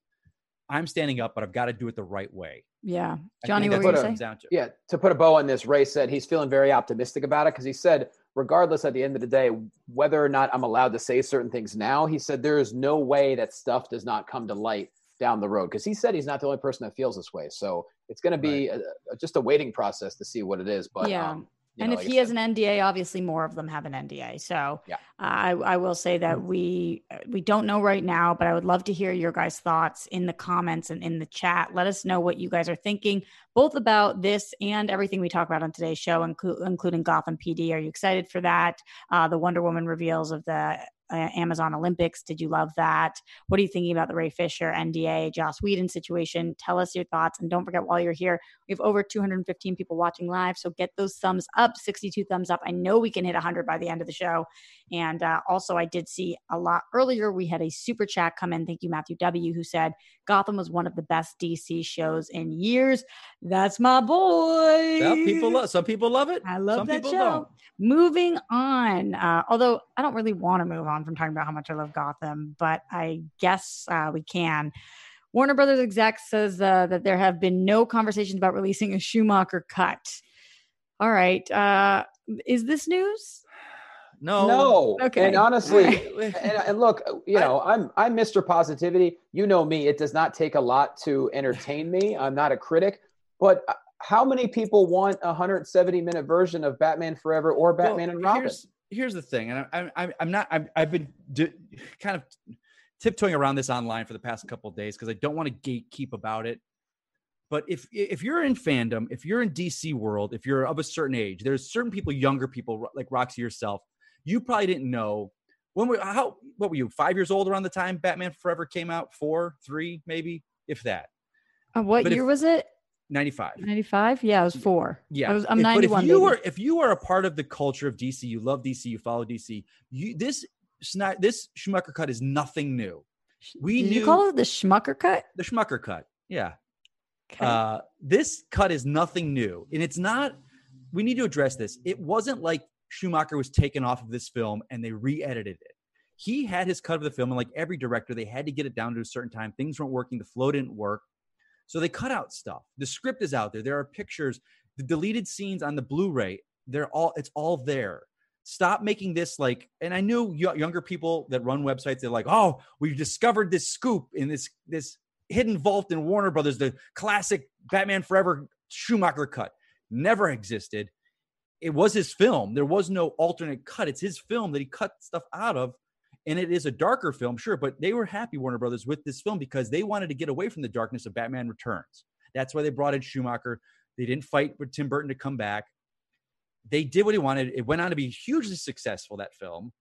S5: I'm standing up, but I've got to do it the right way.
S4: Yeah, Johnny,
S5: think
S4: what were you saying?
S5: down to.
S7: Yeah, to put a bow on this, Ray said he's feeling very optimistic about it because he said, regardless at the end of the day, whether or not I'm allowed to say certain things now, he said there is no way that stuff does not come to light down the road because he said he's not the only person that feels this way. So it's going to be a, a- just a waiting process to see what it is. But
S4: Yeah.
S7: um, you
S4: and
S7: know,
S4: if
S7: like
S4: he has an NDA, obviously more of them have an NDA. So
S7: Yeah.
S4: I, I will say that we uh, we don't know right now, but I would love to hear your guys' thoughts in the comments and in the chat. Let us know what you guys are thinking, both about this and everything we talk about on today's show, inclu- including Gotham PD. Are you excited for that? Uh, the Wonder Woman reveals of the uh, Amazon Olympics. Did you love that? What are you thinking about the Ray Fisher NDA, Joss Whedon situation? Tell us your thoughts. And don't forget, while you're here, we have over 215 people watching live. So get those thumbs up, 62 thumbs up. I know we can hit 100 by the end of the show. And uh, also, I did see a lot earlier. We had a super chat come in. Thank you, Matthew W., who said Gotham was one of the best DC shows in years. That's my boy.
S5: Some people love. Some people love it.
S4: I love
S5: some
S4: that show.
S5: don't.
S4: Moving on, uh, although I don't really want to move on from talking about how much I love Gotham, but I guess uh, we can. Warner Brothers exec says uh, that there have been no conversations about releasing a Schumacher cut. All right, uh, is this news?
S5: No.
S7: no.
S4: Okay.
S7: And honestly, and, and look, you know, I'm I'm Mr. Positivity. You know me. It does not take a lot to entertain me. I'm not a critic, but uh, how many people want a 170 minute version of Batman Forever or Batman
S5: Well,
S7: and Robin?
S5: Here's, here's the thing, and I, I, I'm not. I'm, I've been d- kind of tiptoeing around this online for the past couple of days because I don't want to gatekeep about it. But if if you're in fandom, if you're in DC world, if you're of a certain age, there's certain people, younger people like Roxy yourself. You probably didn't know when we how what were you five years old around the time Batman Forever came out? Four, three, maybe, if that.
S4: Uh, what
S5: But if-
S4: year was it?
S5: Ninety five.
S4: 95? Yeah, I was four.
S5: Yeah,
S4: I was, I'm
S5: If-
S4: 91.
S5: But if you are if you are a part of the culture of DC, you love DC, you follow DC. You this this Schumacher cut is nothing new. We
S4: Did
S5: knew
S4: you call it the Schmucker cut?
S5: the schmucker cut. Yeah,
S4: Okay.
S5: uh, this cut is nothing new, and it's not. We need to address this. It wasn't like Schumacher was taken off of this film and they re-edited it. He had his cut of the film, and like every director, they had to get it down to a certain time. Things weren't working. The flow didn't work, so they cut out stuff. The script is out there. There are pictures. The deleted scenes on the Blu-ray. They're all. It's all there. Stop making this like. And I knew younger people that run websites. They're like, oh, we've discovered this scoop in this this hidden vault in Warner Brothers, the classic Batman Forever Schumacher cut. Never existed. It was his film. There was no alternate cut. It's his film that he cut stuff out of. And it is a darker film, sure, but they were happy, Warner Brothers, with this film because they wanted to get away from the darkness of Batman Returns. That's why they brought in Schumacher. They didn't fight with Tim Burton to come back. They did what he wanted. It went on to be hugely successful, that film.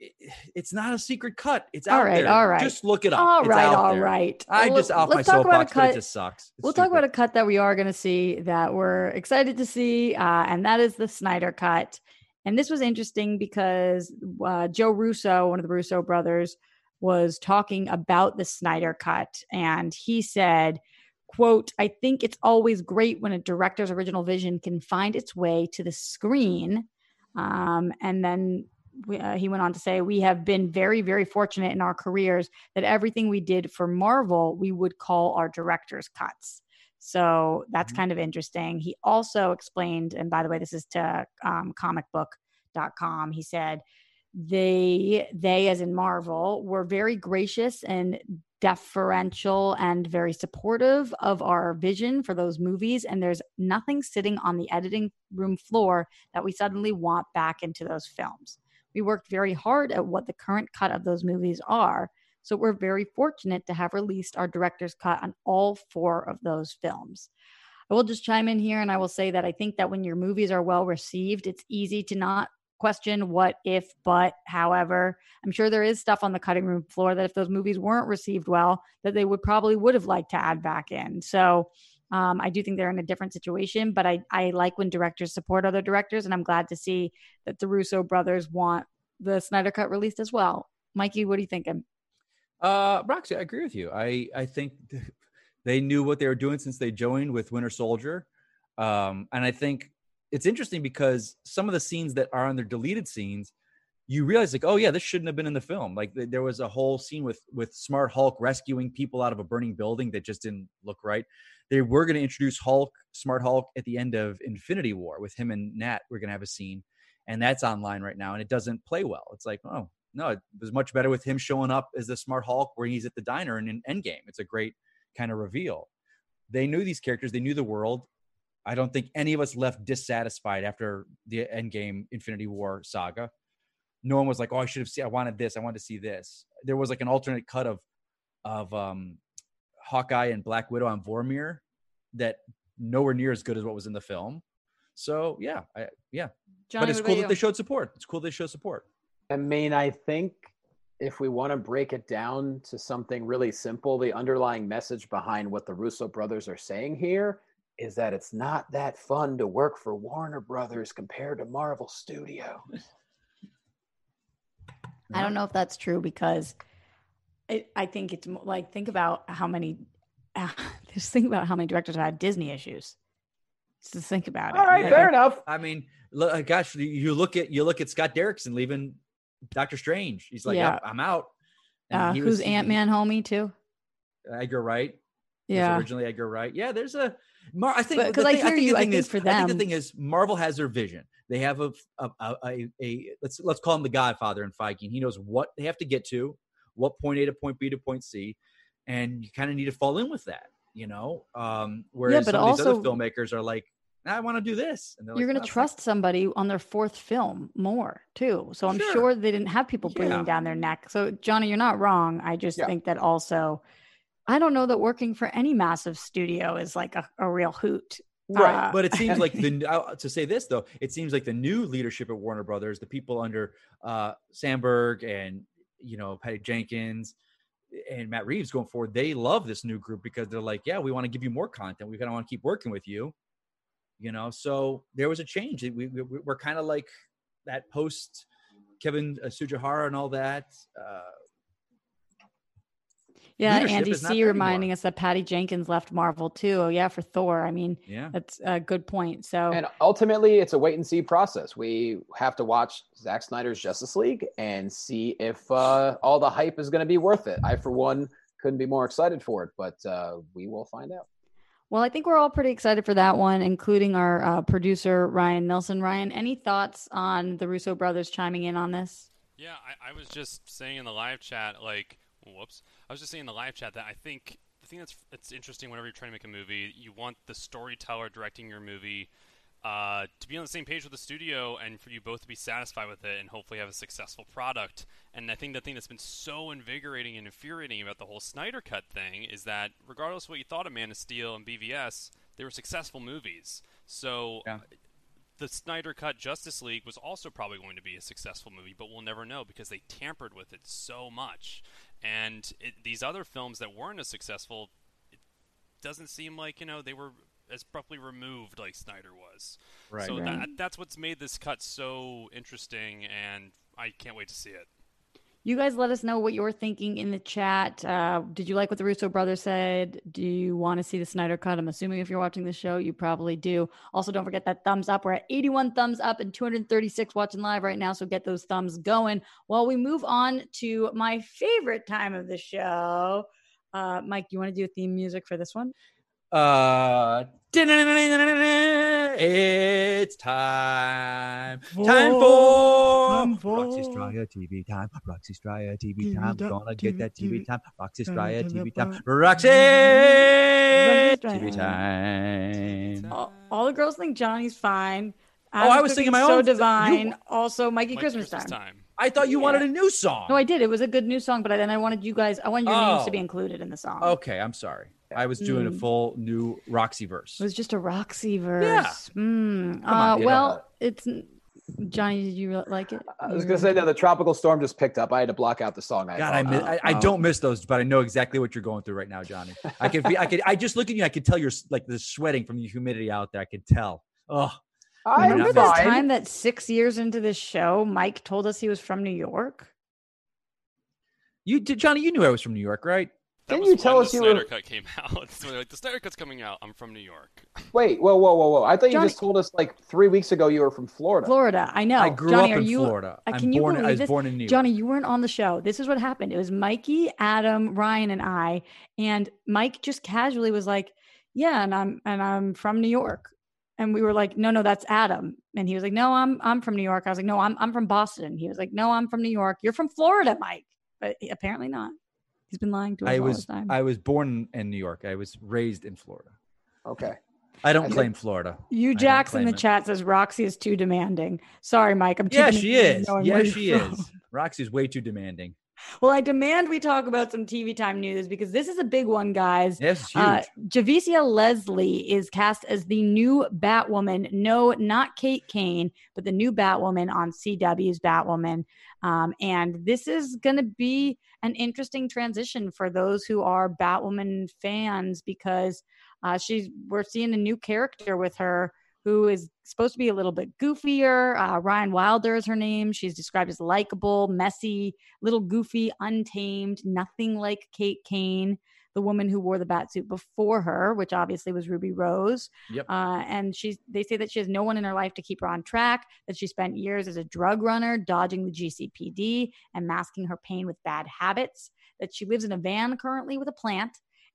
S5: It- It's not a secret cut. It's out
S4: All right,
S5: there.
S4: all right.
S5: Just look it up.
S4: All
S5: It's
S4: right,
S5: out
S4: all
S5: there.
S4: right.
S5: I
S4: Well,
S5: just off my
S4: let's talk about a
S5: soapbox, but it just sucks. It's
S4: we'll talk about a cut that we are going to see that we're excited to see, uh, and that is the Snyder cut. And this was interesting because uh, Joe Russo, one of the Russo brothers, was talking about the Snyder cut, and he said, "quote I think it's always great when a director's original vision can find its way to the screen." Um, and then we, uh, he went on to say, "We have been very, very fortunate in our careers that everything we did for Marvel, we would call our director's cuts." So that's
S5: Mhm.
S4: kind of interesting. He also explained, and by the way, this is to um, comicbook.com. He said, they they as in marvel were very gracious and deferential and very supportive of our vision for those movies and there's nothing sitting on the editing room floor that we suddenly want back into those films we worked very hard at what the current cut of those movies are so we're very fortunate to have released our director's cut on all four of those films I will just chime in here and I will say that I think that when your movies are well received, it's easy to not question what if, but, however. I'm sure there is stuff on the cutting room floor that if those movies weren't received well, that they would probably would have liked to add back in. So um, I do think they're in a different situation, but I, I like when directors support other directors, and I'm glad to see that the Russo brothers want the Snyder Cut released as well. Mikey, what are you thinking?
S5: Uh, Roxy, I agree with you. I I think they knew what they were doing since they joined with Winter Soldier, um, and I think it's interesting because some of the scenes that are on their deleted scenes, you realize like, oh yeah, this shouldn't have been in the film. Like th- there was a whole scene with with Smart Hulk rescuing people out of a burning building that just didn't look right. They were going to introduce Hulk, Smart Hulk, at the end of Infinity War with him and Nat. We're going to have a scene, and that's online right now, and it doesn't play well. It's like, oh no, it was much better with him showing up as the Smart Hulk where he's at the diner in an Endgame. It's a great kind of reveal. They knew these characters, they knew the world. I don't think any of us left dissatisfied after the Endgame Infinity War saga. No one was like, "Oh, I should have seen. I wanted this. I wanted to see this." There was like an alternate cut of of um, Hawkeye and Black Widow on Vormir that nowhere near as good as what was in the film. So yeah, I, yeah.
S4: Johnny,
S5: but it's cool that they showed support. It's cool they show support.
S7: I mean, I think if we want to break it down to something really simple, the underlying message behind what the Russo brothers are saying here is that it's not that fun to work for Warner Brothers compared to Marvel Studios.
S4: I don't know if that's true because I, I think it's mo- like think about how many just think about how many directors have had Disney issues. Just think about it.
S7: All right,
S4: Yeah.
S7: fair enough.
S5: I mean, look, uh, gosh, you- you look at you look at Scott Derrickson leaving Doctor Strange. He's like,
S4: Yeah.
S5: "Yep, I'm out. And
S4: Uh, who's Ant Man homie too?
S5: Edgar Wright.
S4: Yeah.
S5: originally Edgar Wright. Yeah, there's a. Mar- I think
S4: 'cause
S5: the
S4: I
S5: thing-
S4: hear
S5: think
S4: you,
S5: the
S4: I
S5: thing
S4: think
S5: is,
S4: for
S5: I think the thing is, Marvel has their vision. They have a a, a, a, a let's let's call him the Godfather in Feige. And he knows what they have to get to, what point A to point B to point C, and you kind of need to fall in with that. You know, um, whereas
S4: but
S5: some of these other filmmakers are like, I want to do this, and they're
S4: You're
S5: like,
S4: going to trust somebody on their fourth film more too. So I'm
S5: Sure.
S4: sure, they didn't have people breathing
S5: Yeah.
S4: down their neck. So Johnny, you're not wrong. I just
S7: Yeah.
S4: think that also, I don't know that working for any massive studio is like a, a real hoot.
S7: Right,
S4: Uh,
S5: But it seems like the uh, to say this though, it seems like the new leadership at Warner Brothers, the people under uh, Sandberg and you know Patty Jenkins and Matt Reeves going forward, they love this new group because they're like, yeah, we want to give you more content. We kind of want to keep working with you, you know. So there was a change. We, we we're kind of like that post Kevin uh, Tsujihara and all that. Uh,
S4: yeah, Andy C
S5: there
S4: reminding us that Patty Jenkins left Marvel too. Oh yeah, for Thor. I mean,
S5: yeah,
S4: that's a good point. So
S7: And ultimately, it's a wait and see process. We have to watch Zack Snyder's Justice League and see if uh, all the hype is going to be worth it. I, for one, couldn't be more excited for it, but uh, we will find out.
S4: Well, I think we're all pretty excited for that one, including our uh, producer, Ryan Nelson. Ryan, any thoughts on the Russo brothers chiming in on this?
S6: Yeah, I, I was just saying in the live chat, like, whoops. I was just saying in the live chat that I think the thing that's it's interesting whenever you're trying to make a movie, you want the storyteller directing your movie uh, to be on the same page with the studio and for you both to be satisfied with it and hopefully have a successful product. And I think the thing that's been so invigorating and infuriating about the whole Snyder Cut thing is that regardless of what you thought of Man of Steel and BVS, they were successful movies. So
S5: Yeah.
S6: the Snyder Cut Justice League was also probably going to be a successful movie, but we'll never know because they tampered with it so much. And it, these other films that weren't as successful, it doesn't seem like you know they were as abruptly removed like Snyder was.
S5: Right.
S6: So
S4: Right.
S6: that that's what's made this cut so interesting, and I can't wait to see it.
S4: You guys let us know what you're thinking in the chat. Uh, did you like what the Russo brothers said? Do you want to see the Snyder Cut? I'm assuming if you're watching the show, you probably do. Also, don't forget that thumbs up. We're at 81 thumbs up and 236 watching live right now. So get those thumbs going while we move on to my favorite time of the show. Uh, Mike, you want to do theme music for this one?
S5: Uh, it's time. Time for
S4: Time for-
S5: Roxy Striar TV time. Roxy Striar TV time. Gonna get that TV time. Roxy
S4: Time Striar
S5: TV time. Roxy
S4: Roxy
S5: TV time.
S4: All, all the girls think Johnny's fine.
S5: Oh, I was singing
S4: cooking
S5: my
S4: so
S5: own- you-
S4: divine. also, Mikey
S6: Like
S4: Christmas, time.
S5: I thought you wanted a new song.
S4: No, I did. It was a good new song, but then I wanted you guys. I wanted your names to be
S5: Oh.
S4: included in the song.
S5: Okay, I'm sorry. I was doing a
S4: Mm.
S5: full new Roxy verse.
S4: It was just a Roxy verse.
S5: Yeah.
S4: Mm.
S5: On,
S4: uh,
S5: you
S4: well, it's Johnny, did you like it?
S7: I was gonna say that the tropical storm just picked up. I had to block out the song. I
S5: God, I, miss, I, I
S7: Oh.
S5: don't miss those, but I know exactly what you're going through right now, Johnny. I can, be, I could, I just look at you. I could tell you're like the sweating from the humidity out there. I could tell. Oh,
S7: I'm
S4: Remember
S5: not
S4: this time that six years into this show, Mike told us he was from New York?
S5: you did, Johnny. You knew I was from New York, right?
S6: That
S7: Didn't
S6: was
S7: you tell
S6: when
S7: us
S6: the
S7: you
S6: Snyder
S7: were-
S6: Cut came out. So like, the Snyder Cut's coming out. I'm from New York.
S7: Wait, whoa, whoa, whoa, whoa! I thought you just told us like three weeks ago you were from Florida.
S4: Florida. I know.
S5: I grew
S4: Johnny,
S5: up
S4: are
S5: in
S4: you,
S5: Florida.
S4: uh,
S5: I'm
S4: can you
S5: born. I was
S4: this?
S5: born in New York.
S4: Johnny, you weren't on the show. This is what happened. It was Mikey, Adam, Ryan, and I. And Mike just casually was like, "Yeah, and I'm and I'm from New York." And we were like, "No, no, that's Adam." And he was like, "No, I'm I'm from New York." I was like, "No, I'm I'm from Boston." He was like, "No, I'm from New York." You're from Florida, Mike. But apparently not. He's been lying to us
S5: I
S4: all
S5: was,
S4: this time.
S5: I was born in New York. I was raised in Florida.
S7: Okay.
S5: I don't
S7: I
S5: claim Florida.
S4: you
S5: don't
S4: in the
S5: it.
S4: chat says Roxy is too demanding. Sorry, Mike. I'm
S5: Yeah, she is. Yeah,
S4: where you're
S5: she
S4: from.
S5: is. Roxy's way too demanding.
S4: Well, I demand we talk about some TV time news because this is a big one, guys.
S5: Yes, huge.
S4: Uh, Javicia Leslie is cast as the new Batwoman. No, not Kate Kane, but the new Batwoman on CW's Batwoman. Um, and this is going to be an interesting transition for those who are Batwoman fans because uh, she's we're seeing a new character with her who is supposed to be a little bit goofier. Uh, Ryan Wilder is her name. She's described as likable, messy, little goofy, untamed, nothing like Kate Kane, the woman who wore the batsuit before her, which obviously was Ruby Rose.
S5: Yep.
S4: Uh, and she's they say that she has no one in her life to keep her on track, that she spent years as a drug runner, dodging the GCPD and masking her pain with bad habits, that she lives in a van currently with a plant,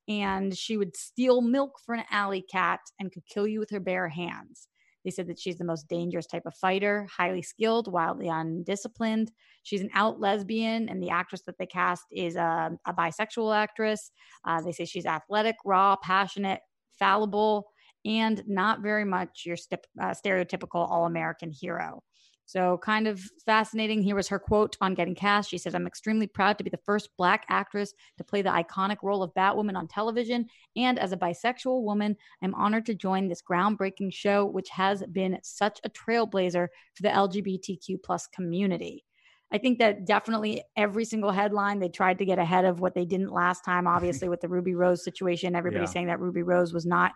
S4: and she would steal milk for an alley cat and could kill you with her bare hands. They said that she's the most dangerous type of fighter, highly skilled, wildly undisciplined. She's an out lesbian, and the actress that they cast is a, a bisexual actress. Uh, they say she's athletic, raw, passionate, fallible, and not very much your step, uh, stereotypical all American hero. So, kind of fascinating. Here was her quote on getting cast. She says, I'm extremely proud to be the first Black actress to play the iconic role of Batwoman on television. And as a bisexual woman, I'm honored to join this groundbreaking show, which has been such a trailblazer for the LGBTQ plus community. I think that definitely every single headline they tried to get ahead of what they didn't last time. Obviously, with the Ruby Rose situation, everybody's
S5: Yeah.
S4: saying that Ruby Rose was not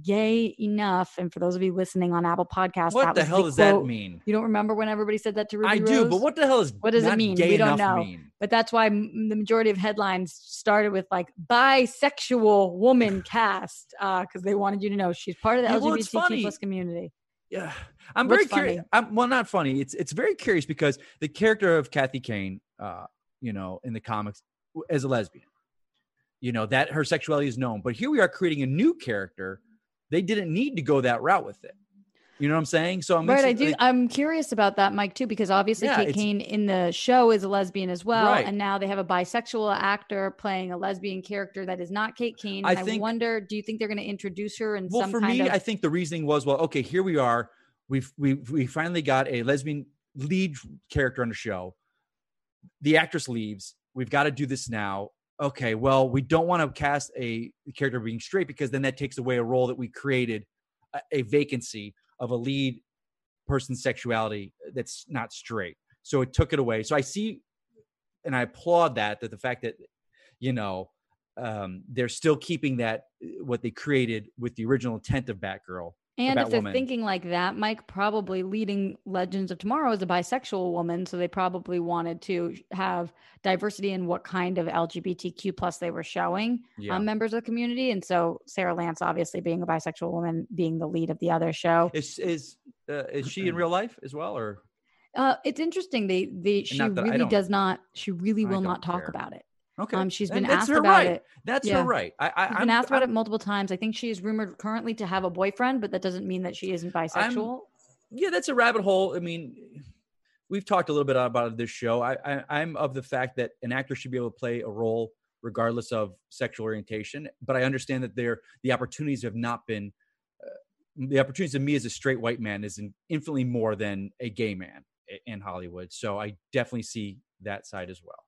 S4: gay enough. And for those of you listening on Apple Podcasts,
S5: what the hell does that mean?
S4: You don't remember when everybody said that to Ruby
S5: I
S4: Rose?
S5: do, but what the hell is
S4: What does it mean? We don't know.
S5: Mean?
S4: But that's why m- the majority of headlines started with like bisexual woman cast because they wanted you to know she's part of the
S5: Yeah,
S4: LGBTQ
S5: funny.
S4: plus community.
S5: Yeah, I'm
S4: What's
S5: very curious. I'm, well, not funny. It's it's very curious because the character of Kathy Kane, uh, you know, in the comics, as a lesbian, you know that her sexuality is known. But here we are creating a new character. They didn't need to go that route with it. You know what I'm saying? So I'm
S4: right, I do.
S5: like,
S4: I'm curious about that, Mike, too, because obviously
S5: Yeah,
S4: Kate Kane in the show is a lesbian as well,
S5: Right.
S4: and now they have a bisexual actor playing a lesbian character that is not Kate Kane.
S5: I
S4: And I,
S5: think-
S4: wonder, do you think they're going to introduce her in
S5: well,
S4: some
S5: for
S4: kind
S5: me,
S4: of?
S5: I think the reasoning was, well, okay, here we are. We've we we finally got a lesbian lead character on the show. The actress leaves. We've got to do this now. Okay, well, we don't want to cast a character being straight because then that takes away a role that we created, a, a vacancy of a lead person's sexuality that's not straight. So it took it away. So I see, and I applaud that that the fact that you know um, they're still keeping that uh, what they created with the original intent of Batgirl.
S4: And if they're
S5: Batwoman.
S4: thinking like that, Mike probably leading Legends of Tomorrow is a bisexual woman, so they probably wanted to have diversity in what kind of LGBTQ plus they were showing
S5: Yeah.
S4: um, members of the community. And so Sara Lance, obviously being a bisexual woman, being the lead of the other show.
S5: Is is uh, is she in real life as well, or
S4: Uh, it's interesting. They they she
S5: not that I
S4: really does not. She really will not talk
S5: care.
S4: about it.
S5: Okay?
S4: Um, she's been asked
S5: her
S4: about
S5: right.
S4: it.
S5: That's
S4: Yeah.
S5: her right. I, I
S4: She's
S5: I'm,
S4: been asked about
S5: I'm-
S4: it multiple times. I think she is rumored currently to have a boyfriend, but that doesn't mean that she isn't bisexual.
S5: yeah, that's a rabbit hole. I mean, we've talked a little bit about this show. I, I I'm of the fact that an actor should be able to play a role regardless of sexual orientation, but I understand that there the opportunities have not been. Uh, the opportunities of me as a straight white man is infinitely more than a gay man in Hollywood. So I definitely see that side as well.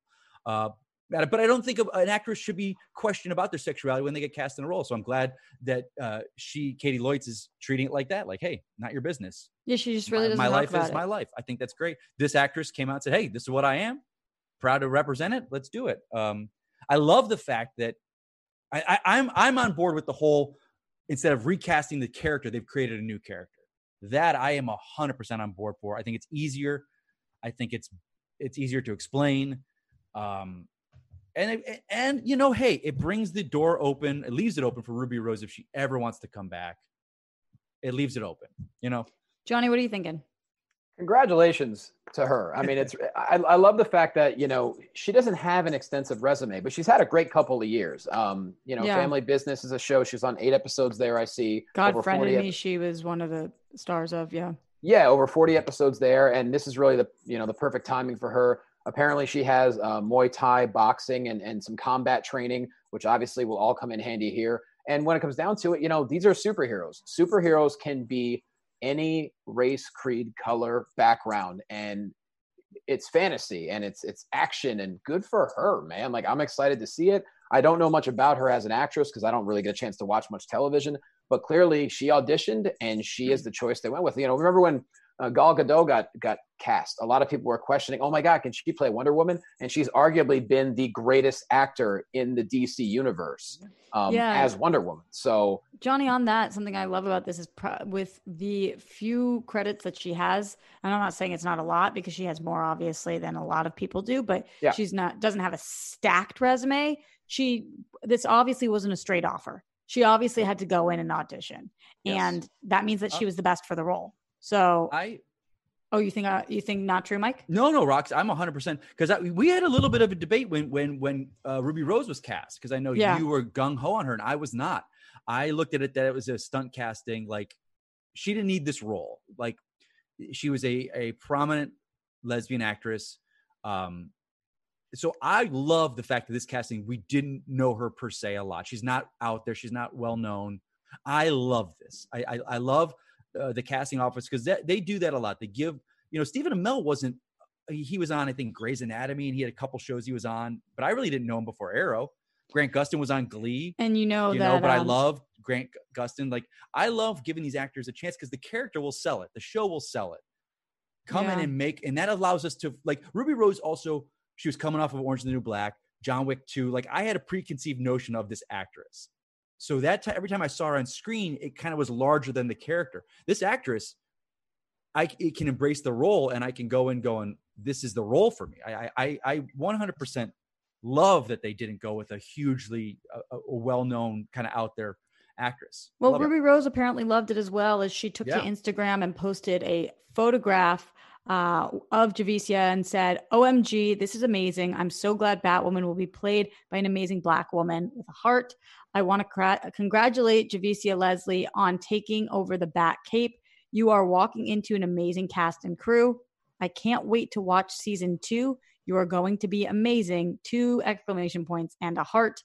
S5: Uh, But I don't think an actress should be questioned about their sexuality when they get cast in a role. So I'm glad that uh, she, Caity Lotz, is treating it like that. Like, hey, not your business.
S4: Yeah, she just really
S5: my,
S4: doesn't.
S5: my life is
S4: it.
S5: my life. I think that's great. This actress came out and said, "Hey, this is what I am. Proud to represent it. Let's do it." Um, I love the fact that I, I, I'm I'm on board with the whole. Instead of recasting the character, they've created a new character. That I am hundred percent on board for. I think it's easier. I think it's it's easier to explain. Um, and it, and you know, hey, it brings the door open. It leaves it open for Ruby Rose if she ever wants to come back. It leaves it open. You know.
S4: Johnny, what are you thinking?
S7: Congratulations to her. I mean, it's I, I love the fact that you know she doesn't have an extensive resume, but she's had a great couple of years. Um, you know,
S4: Yeah.
S7: Family Business is a show. She's on eight episodes there. I see.
S4: God
S7: over
S4: friended
S7: 40
S4: me. She was one of the stars of yeah.
S7: yeah over 40 episodes there and this is really the you know the perfect timing for her apparently she has uh, muay thai boxing and, and some combat training which obviously will all come in handy here. And when it comes down to it you know these are superheroes. Superheroes can be any race creed color background and it's fantasy and it's it's action and good for her man. Like i'm excited to see it. I don't know much about her as an actress because i don't really get a chance to watch much television but clearly she auditioned and she is the choice they went with. You know, remember when uh, Gal Gadot got got cast? A lot of people were questioning, "Oh my God, can she play Wonder Woman?" And she's arguably been the greatest actor in the DC universe um,
S4: Yeah.
S7: as Wonder Woman. So
S4: Johnny, on that, something I love about this is pro- with the few credits that she has, and I'm not saying it's not a lot because she has more obviously than a lot of people do, but
S7: Yeah.
S4: she's not doesn't have a stacked resume. She this obviously wasn't a straight offer. She obviously had to go in and audition,
S5: Yes.
S4: and that means that she
S5: Uh,
S4: was the best for the role. So,
S5: I
S4: oh, you think uh, you think not true, Mike?
S5: No, no, Rox, I'm 100 percent because we had a little bit of a debate when when when uh, Ruby Rose was cast because I know
S4: Yeah.
S5: you were gung ho on her and I was not. I looked at it that it was a stunt casting. Like she didn't need this role. Like she was a a prominent lesbian actress. Um, so I love the fact that this casting we didn't know her per se a lot. She's not out there. She's not well known. I love this. I I, I love uh, the casting office because they, they do that a lot. They give you know Stephen Amell wasn't he was on I think Grey's Anatomy and he had a couple shows he was on, but I really didn't know him before Arrow. Grant Gustin was on Glee,
S4: And you know
S5: you
S4: that,
S5: know, but I
S4: um,
S5: love Grant Gustin. Like I love giving these actors a chance because the character will sell it, the show will sell it. Come in and make, and that allows us to like Ruby Rose. Also, she was coming off of Orange is the New Black, John Wick 2. Like I had a preconceived notion of this actress. So that ti- every time I saw her on screen, it kind of was larger than the character. This actress, I it can embrace the role, and I can go and go and this is the role for me. I I I 100% love that they didn't go with a hugely a, a well-known kind of out there actress.
S4: Well,
S5: Love it.
S4: Ruby Rose apparently loved it as well as she took
S5: Yeah.
S4: to Instagram and posted a photograph uh, of Javicia and said, OMG, this is amazing. I'm so glad Batwoman will be played by an amazing Black woman with a heart. I want to cra- congratulate Javicia Leslie on taking over the Bat Cape. You are walking into an amazing cast and crew. I can't wait to watch season two. You are going to be amazing. Two exclamation points and a heart.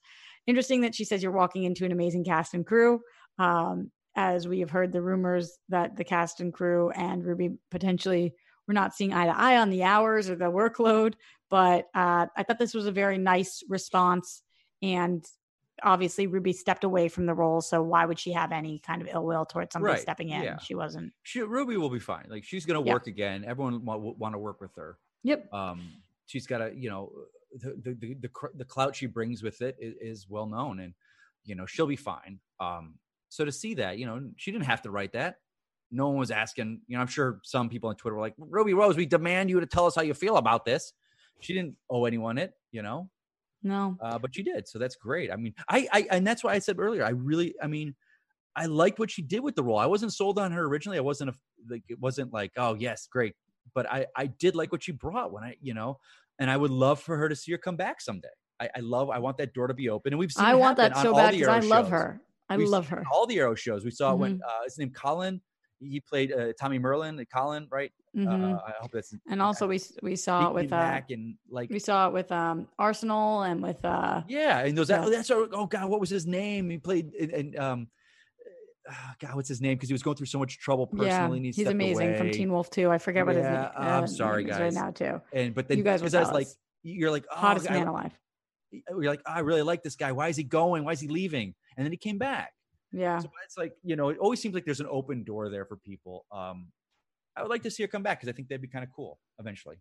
S4: Interesting that she says you're walking into an amazing cast and crew. Um, as we have heard the rumors that the cast and crew and Ruby potentially were not seeing eye to eye on the hours or the workload. But uh, I thought this was a very nice response. And obviously, Ruby stepped away from the role. So why would she have any kind of ill will towards somebody
S5: Right,
S4: stepping in?
S5: yeah.
S4: She wasn't.
S5: She, Ruby will be fine. Like she's gonna
S4: Yeah.
S5: work again. Everyone will want to work with her.
S4: Yep.
S5: Um, she's got a you know the the the, the clout she brings with it is, is well known, and you know she'll be fine. Um, so to see that, you know, she didn't have to write that. No one was asking. You know, I'm sure some people on Twitter were like, "Ruby Rose, we demand you to tell us how you feel about this." She didn't owe anyone it, you know.
S4: No.
S5: uh, but she did. So that's great. I mean, I, I, and that's why I said earlier, I really, I mean, I liked what she did with the role. I wasn't sold on her originally. I wasn't a, like, it wasn't like, oh yes, great. But I, I did like what she brought when I, you know, and I would love for her to see her come back someday. I, I love, I want that door to be open, and we've seen.
S4: I want that so bad because I love
S5: shows.
S4: her. I
S5: We've
S4: love her.
S5: All the Arrow shows we saw when
S4: Mhm.
S5: uh, his name Colin. He played uh, Tommy Merlyn. And Colin, right?
S4: Mhm.
S5: Uh, I hope that's
S4: and also we we saw it with uh,
S5: and like
S4: we saw it with um Arsenal and with uh
S5: Yeah, and those
S4: Yeah.
S5: oh, that's our, oh god, what was his name? He played and, and um ah, God, what's his name? Because he was going through so much trouble personally.
S4: yeah he's amazing from. Teen Wolf too. I forget what his
S5: Yeah,
S4: name.
S5: I'm
S4: uh,
S5: sorry, guys.
S4: right now too.
S5: And but then
S4: You guys
S5: because I was like, you're like oh,
S4: Hottest
S5: I-
S4: man alive.
S5: you're like, oh, I really like this guy. Why is he going? Why is he leaving? And then he came back.
S4: Yeah.
S5: So it's like, you know, it always seems like there's an open door there for people. Um, I would like to see her come back because I think that'd be kind of cool eventually.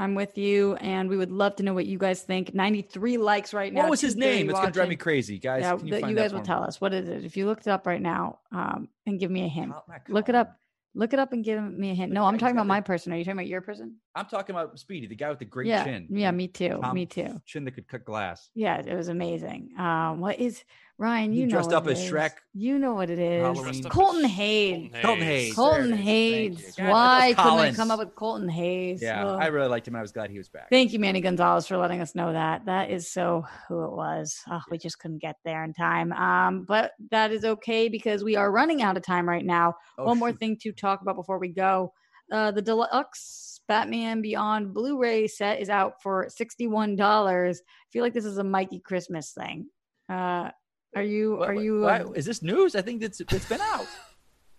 S4: I'm with you, and we would love to know what you guys think. 93 likes right now.
S5: What was his name? It's gonna drive me crazy, guys.
S4: Yeah,
S5: Can you find
S4: you guys will
S5: me?
S4: tell us. What is it? If you looked it up right now, um, and give me a hint. Look it up. Look it up and give me a hint.
S5: The
S4: No, I'm talking about my person. Are you talking about your person?
S5: I'm talking about Speedy, the guy with the great
S4: yeah.
S5: chin.
S4: Yeah, me too.
S5: Tom
S4: me too.
S5: Chin that could cut glass.
S4: Yeah, it was amazing. Um, what is Ryan?
S5: He
S4: You know
S5: dressed
S4: what
S5: up
S4: it
S5: as
S4: is.
S5: Shrek.
S4: You know what it is.
S5: Halloween.
S6: Dressed up
S4: Colton
S6: as
S4: Hayes.
S5: Colton Hayes.
S4: Colton
S5: There it is. Thank
S4: Hayes. Why couldn't I come up with Colton Hayes?
S5: Yeah,
S4: Ugh.
S5: I really liked him. I was glad he was back.
S4: Thank you, Manny Gonzalez, for letting us know that. That is so who it was. Oh, we just couldn't get there in time. Um, but that is okay because we are running out of time right now.
S5: Oh,
S4: One more
S5: shoot.
S4: thing to talk about before we go. Uh, the deluxe Batman Beyond Blu-ray set is out for sixty-one dollars. I feel like this is a Mikey Christmas thing. Uh, are you? Are
S5: what-
S4: you?
S5: why-
S4: um,
S5: is this news? I think it's it's been out.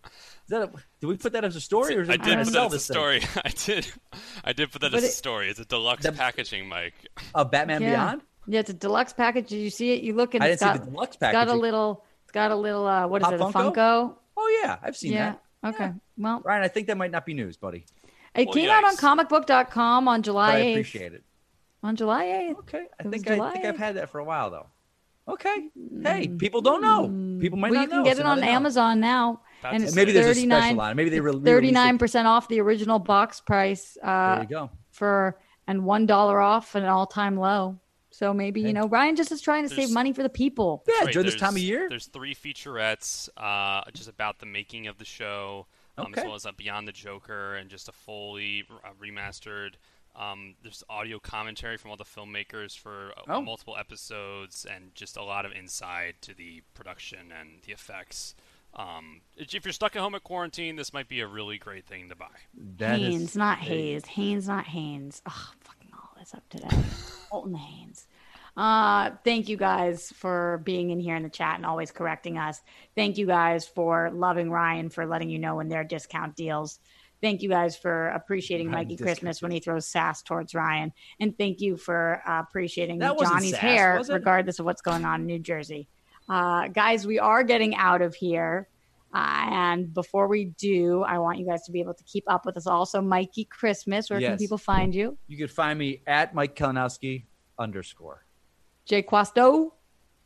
S5: Is that a, did we put that as a story or is
S6: I did put
S5: sell
S6: that as a
S5: this thing?
S6: story. I did. I did put that
S4: But
S6: as a story. It's a deluxe
S5: The-
S6: packaging, Mike.
S5: Of Batman
S4: Yeah.
S5: Beyond?
S4: yeah, it's a deluxe package. Did you see it? You look and
S5: I
S4: it's
S5: didn't
S4: got,
S5: see the deluxe
S4: it's got a little. It's got a little. Uh, what is
S5: Pop
S4: it? A
S5: Funko?
S4: Funko.
S5: Oh yeah, I've seen
S4: yeah.
S5: that.
S4: Okay. Well,
S5: Ryan, I think that might not be news, buddy.
S4: It
S6: Well,
S4: came out on
S6: yikes.
S4: comicbook.com on
S5: But
S4: July
S5: I
S4: 8th.
S5: appreciate it.
S4: On July 8th.
S5: Okay, I
S4: It was
S5: think I think I've had that for a while though. Okay, hey, people don't know. People might
S4: well,
S5: not
S4: you can
S5: know,
S4: get
S5: so
S4: it on
S5: they know.
S4: Amazon now.
S6: About
S4: and it's.
S5: Maybe there's a special line. Maybe they re-
S4: 39% off the original box price Uh, There
S5: you go.
S4: for and $1 off an all-time low. So maybe, you know, Ryan just is trying to save money for the people.
S5: Yeah,
S6: Right,
S5: during this time of year.
S6: There's three featurettes uh, just about the making of the show, um,
S5: Okay.
S6: as well as uh, Beyond the Joker and just a fully uh, remastered. Um, there's audio commentary from all the filmmakers for uh,
S5: Oh.
S6: multiple episodes and just a lot of insight to the production and the effects. Um, if you're stuck at home at quarantine, this might be a really great thing to buy.
S5: That is-
S4: Haynes, not
S5: hey,
S4: Hayes. Haynes, not Haynes. Oh, fucking up today. Colton Haynes. Uh, thank you guys for being in here in the chat and always correcting us. Thank you guys for loving Ryan for letting you know when there are discount deals. Thank you guys for appreciating
S5: Ryan
S4: Mikey Christmas when he throws sass towards Ryan. And thank you for uh, appreciating
S5: That
S4: Johnny's
S5: sass,
S4: hair, regardless of what's going on in New Jersey. Uh, guys, we are getting out of here. Uh, and before we do, I want you guys to be able to keep up with us. Also, Mikey Christmas, where can people find you?
S5: You can find me at Mike Kalinowski underscore.
S4: Jay Quasto.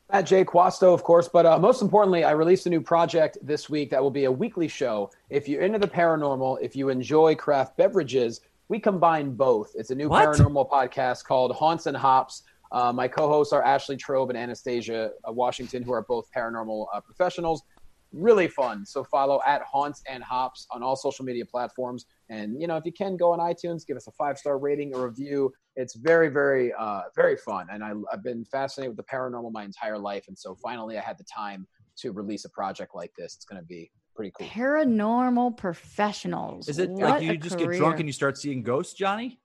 S7: At Jay Quasto, of course. But uh, most importantly, I released a new project this week that will be a weekly show. If you're into the paranormal, if you enjoy craft beverages, we combine both. It's a new
S5: What?
S7: paranormal podcast called Haunts and Hops. Uh, my co-hosts are Ashley Trobe and Anastasia uh, Washington, who are both paranormal uh, professionals. Really fun. So follow at Haunts and Hops on all social media platforms. And you know, if you can, go on iTunes, give us a five star rating or review. It's very, very, uh, very fun. And I, I've been fascinated with the paranormal my entire life. And so finally, I had the time to release a project like this. It's going to be pretty cool.
S4: Paranormal professionals.
S5: Is it
S4: What
S5: like you just get drunk and you start seeing ghosts, Johnny?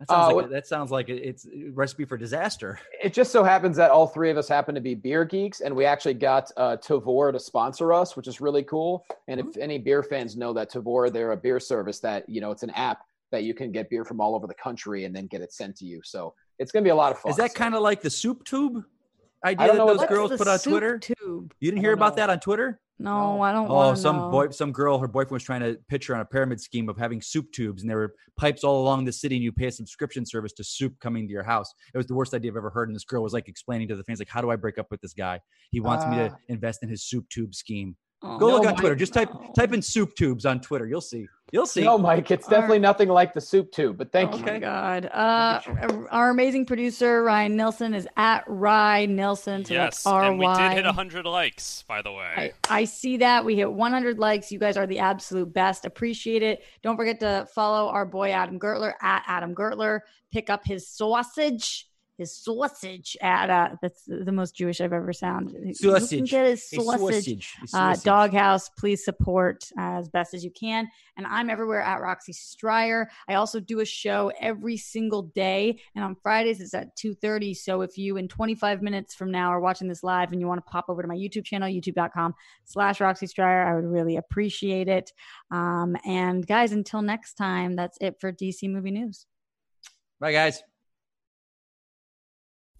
S5: That sounds,
S7: Uh,
S5: like, that sounds like it's a recipe for disaster.
S7: It just so happens that all three of us happen to be beer geeks, and we actually got uh, Tavour to sponsor us, which is really cool. And if any beer fans know that Tavour, they're a beer service that you know it's an app that you can get beer from all over the country and then get it sent to you. So it's going to be a lot of fun.
S5: Is that
S7: So-
S5: kind of like the soup tube idea
S7: I don't
S5: that
S7: know what
S5: those
S7: that-
S5: girls put on Twitter?
S4: Tube.
S5: You didn't hear about
S7: know.
S5: that on Twitter?
S4: No. I don't
S5: Oh, some
S4: know.
S5: boy, some girl, her boyfriend was trying to pitch her on a pyramid scheme of having soup tubes, and there were pipes all along the city, and you pay a subscription service to soup coming to your house. It was the worst idea I've ever heard. And this girl was like explaining to the fans, like, "How do I break up with this guy? He wants me to
S7: Ah.
S5: invest in his soup tube scheme."
S4: Oh,
S5: Go
S7: No,
S5: look on Twitter. Just type
S4: no.
S5: type in soup tubes on Twitter. You'll see. You'll see.
S7: No, Mike, it's definitely nothing like the soup tube. But thank
S4: Oh
S7: you.
S4: my god! Uh, our amazing producer Ryan Nelson, is at Rye Nelson. So
S6: yes,
S4: that's
S6: and we did hit
S4: Y.
S6: 100 likes, by the way.
S4: I, I see that. We hit 100 likes. You guys are the absolute best. Appreciate it. Don't forget to follow our boy Adam Gertler at Adam Gertler. Pick up his sausage. His sausage at uh that's the most Jewish I've ever sounded. You can
S5: Sausage.
S4: get his
S5: A
S4: sausage.
S5: sausage.
S4: Uh. Doghouse, please support uh, as best as you can. And I'm everywhere at Roxy Striar. I also do a show every single day, and on Fridays it's at 2:30. So if you in 25 minutes from now are watching this live and you want to pop over to my YouTube channel, youtube.com/slash Roxy Striar, I would really appreciate it. Um, and guys, until next time, that's it for DC Movie News.
S5: Bye, guys.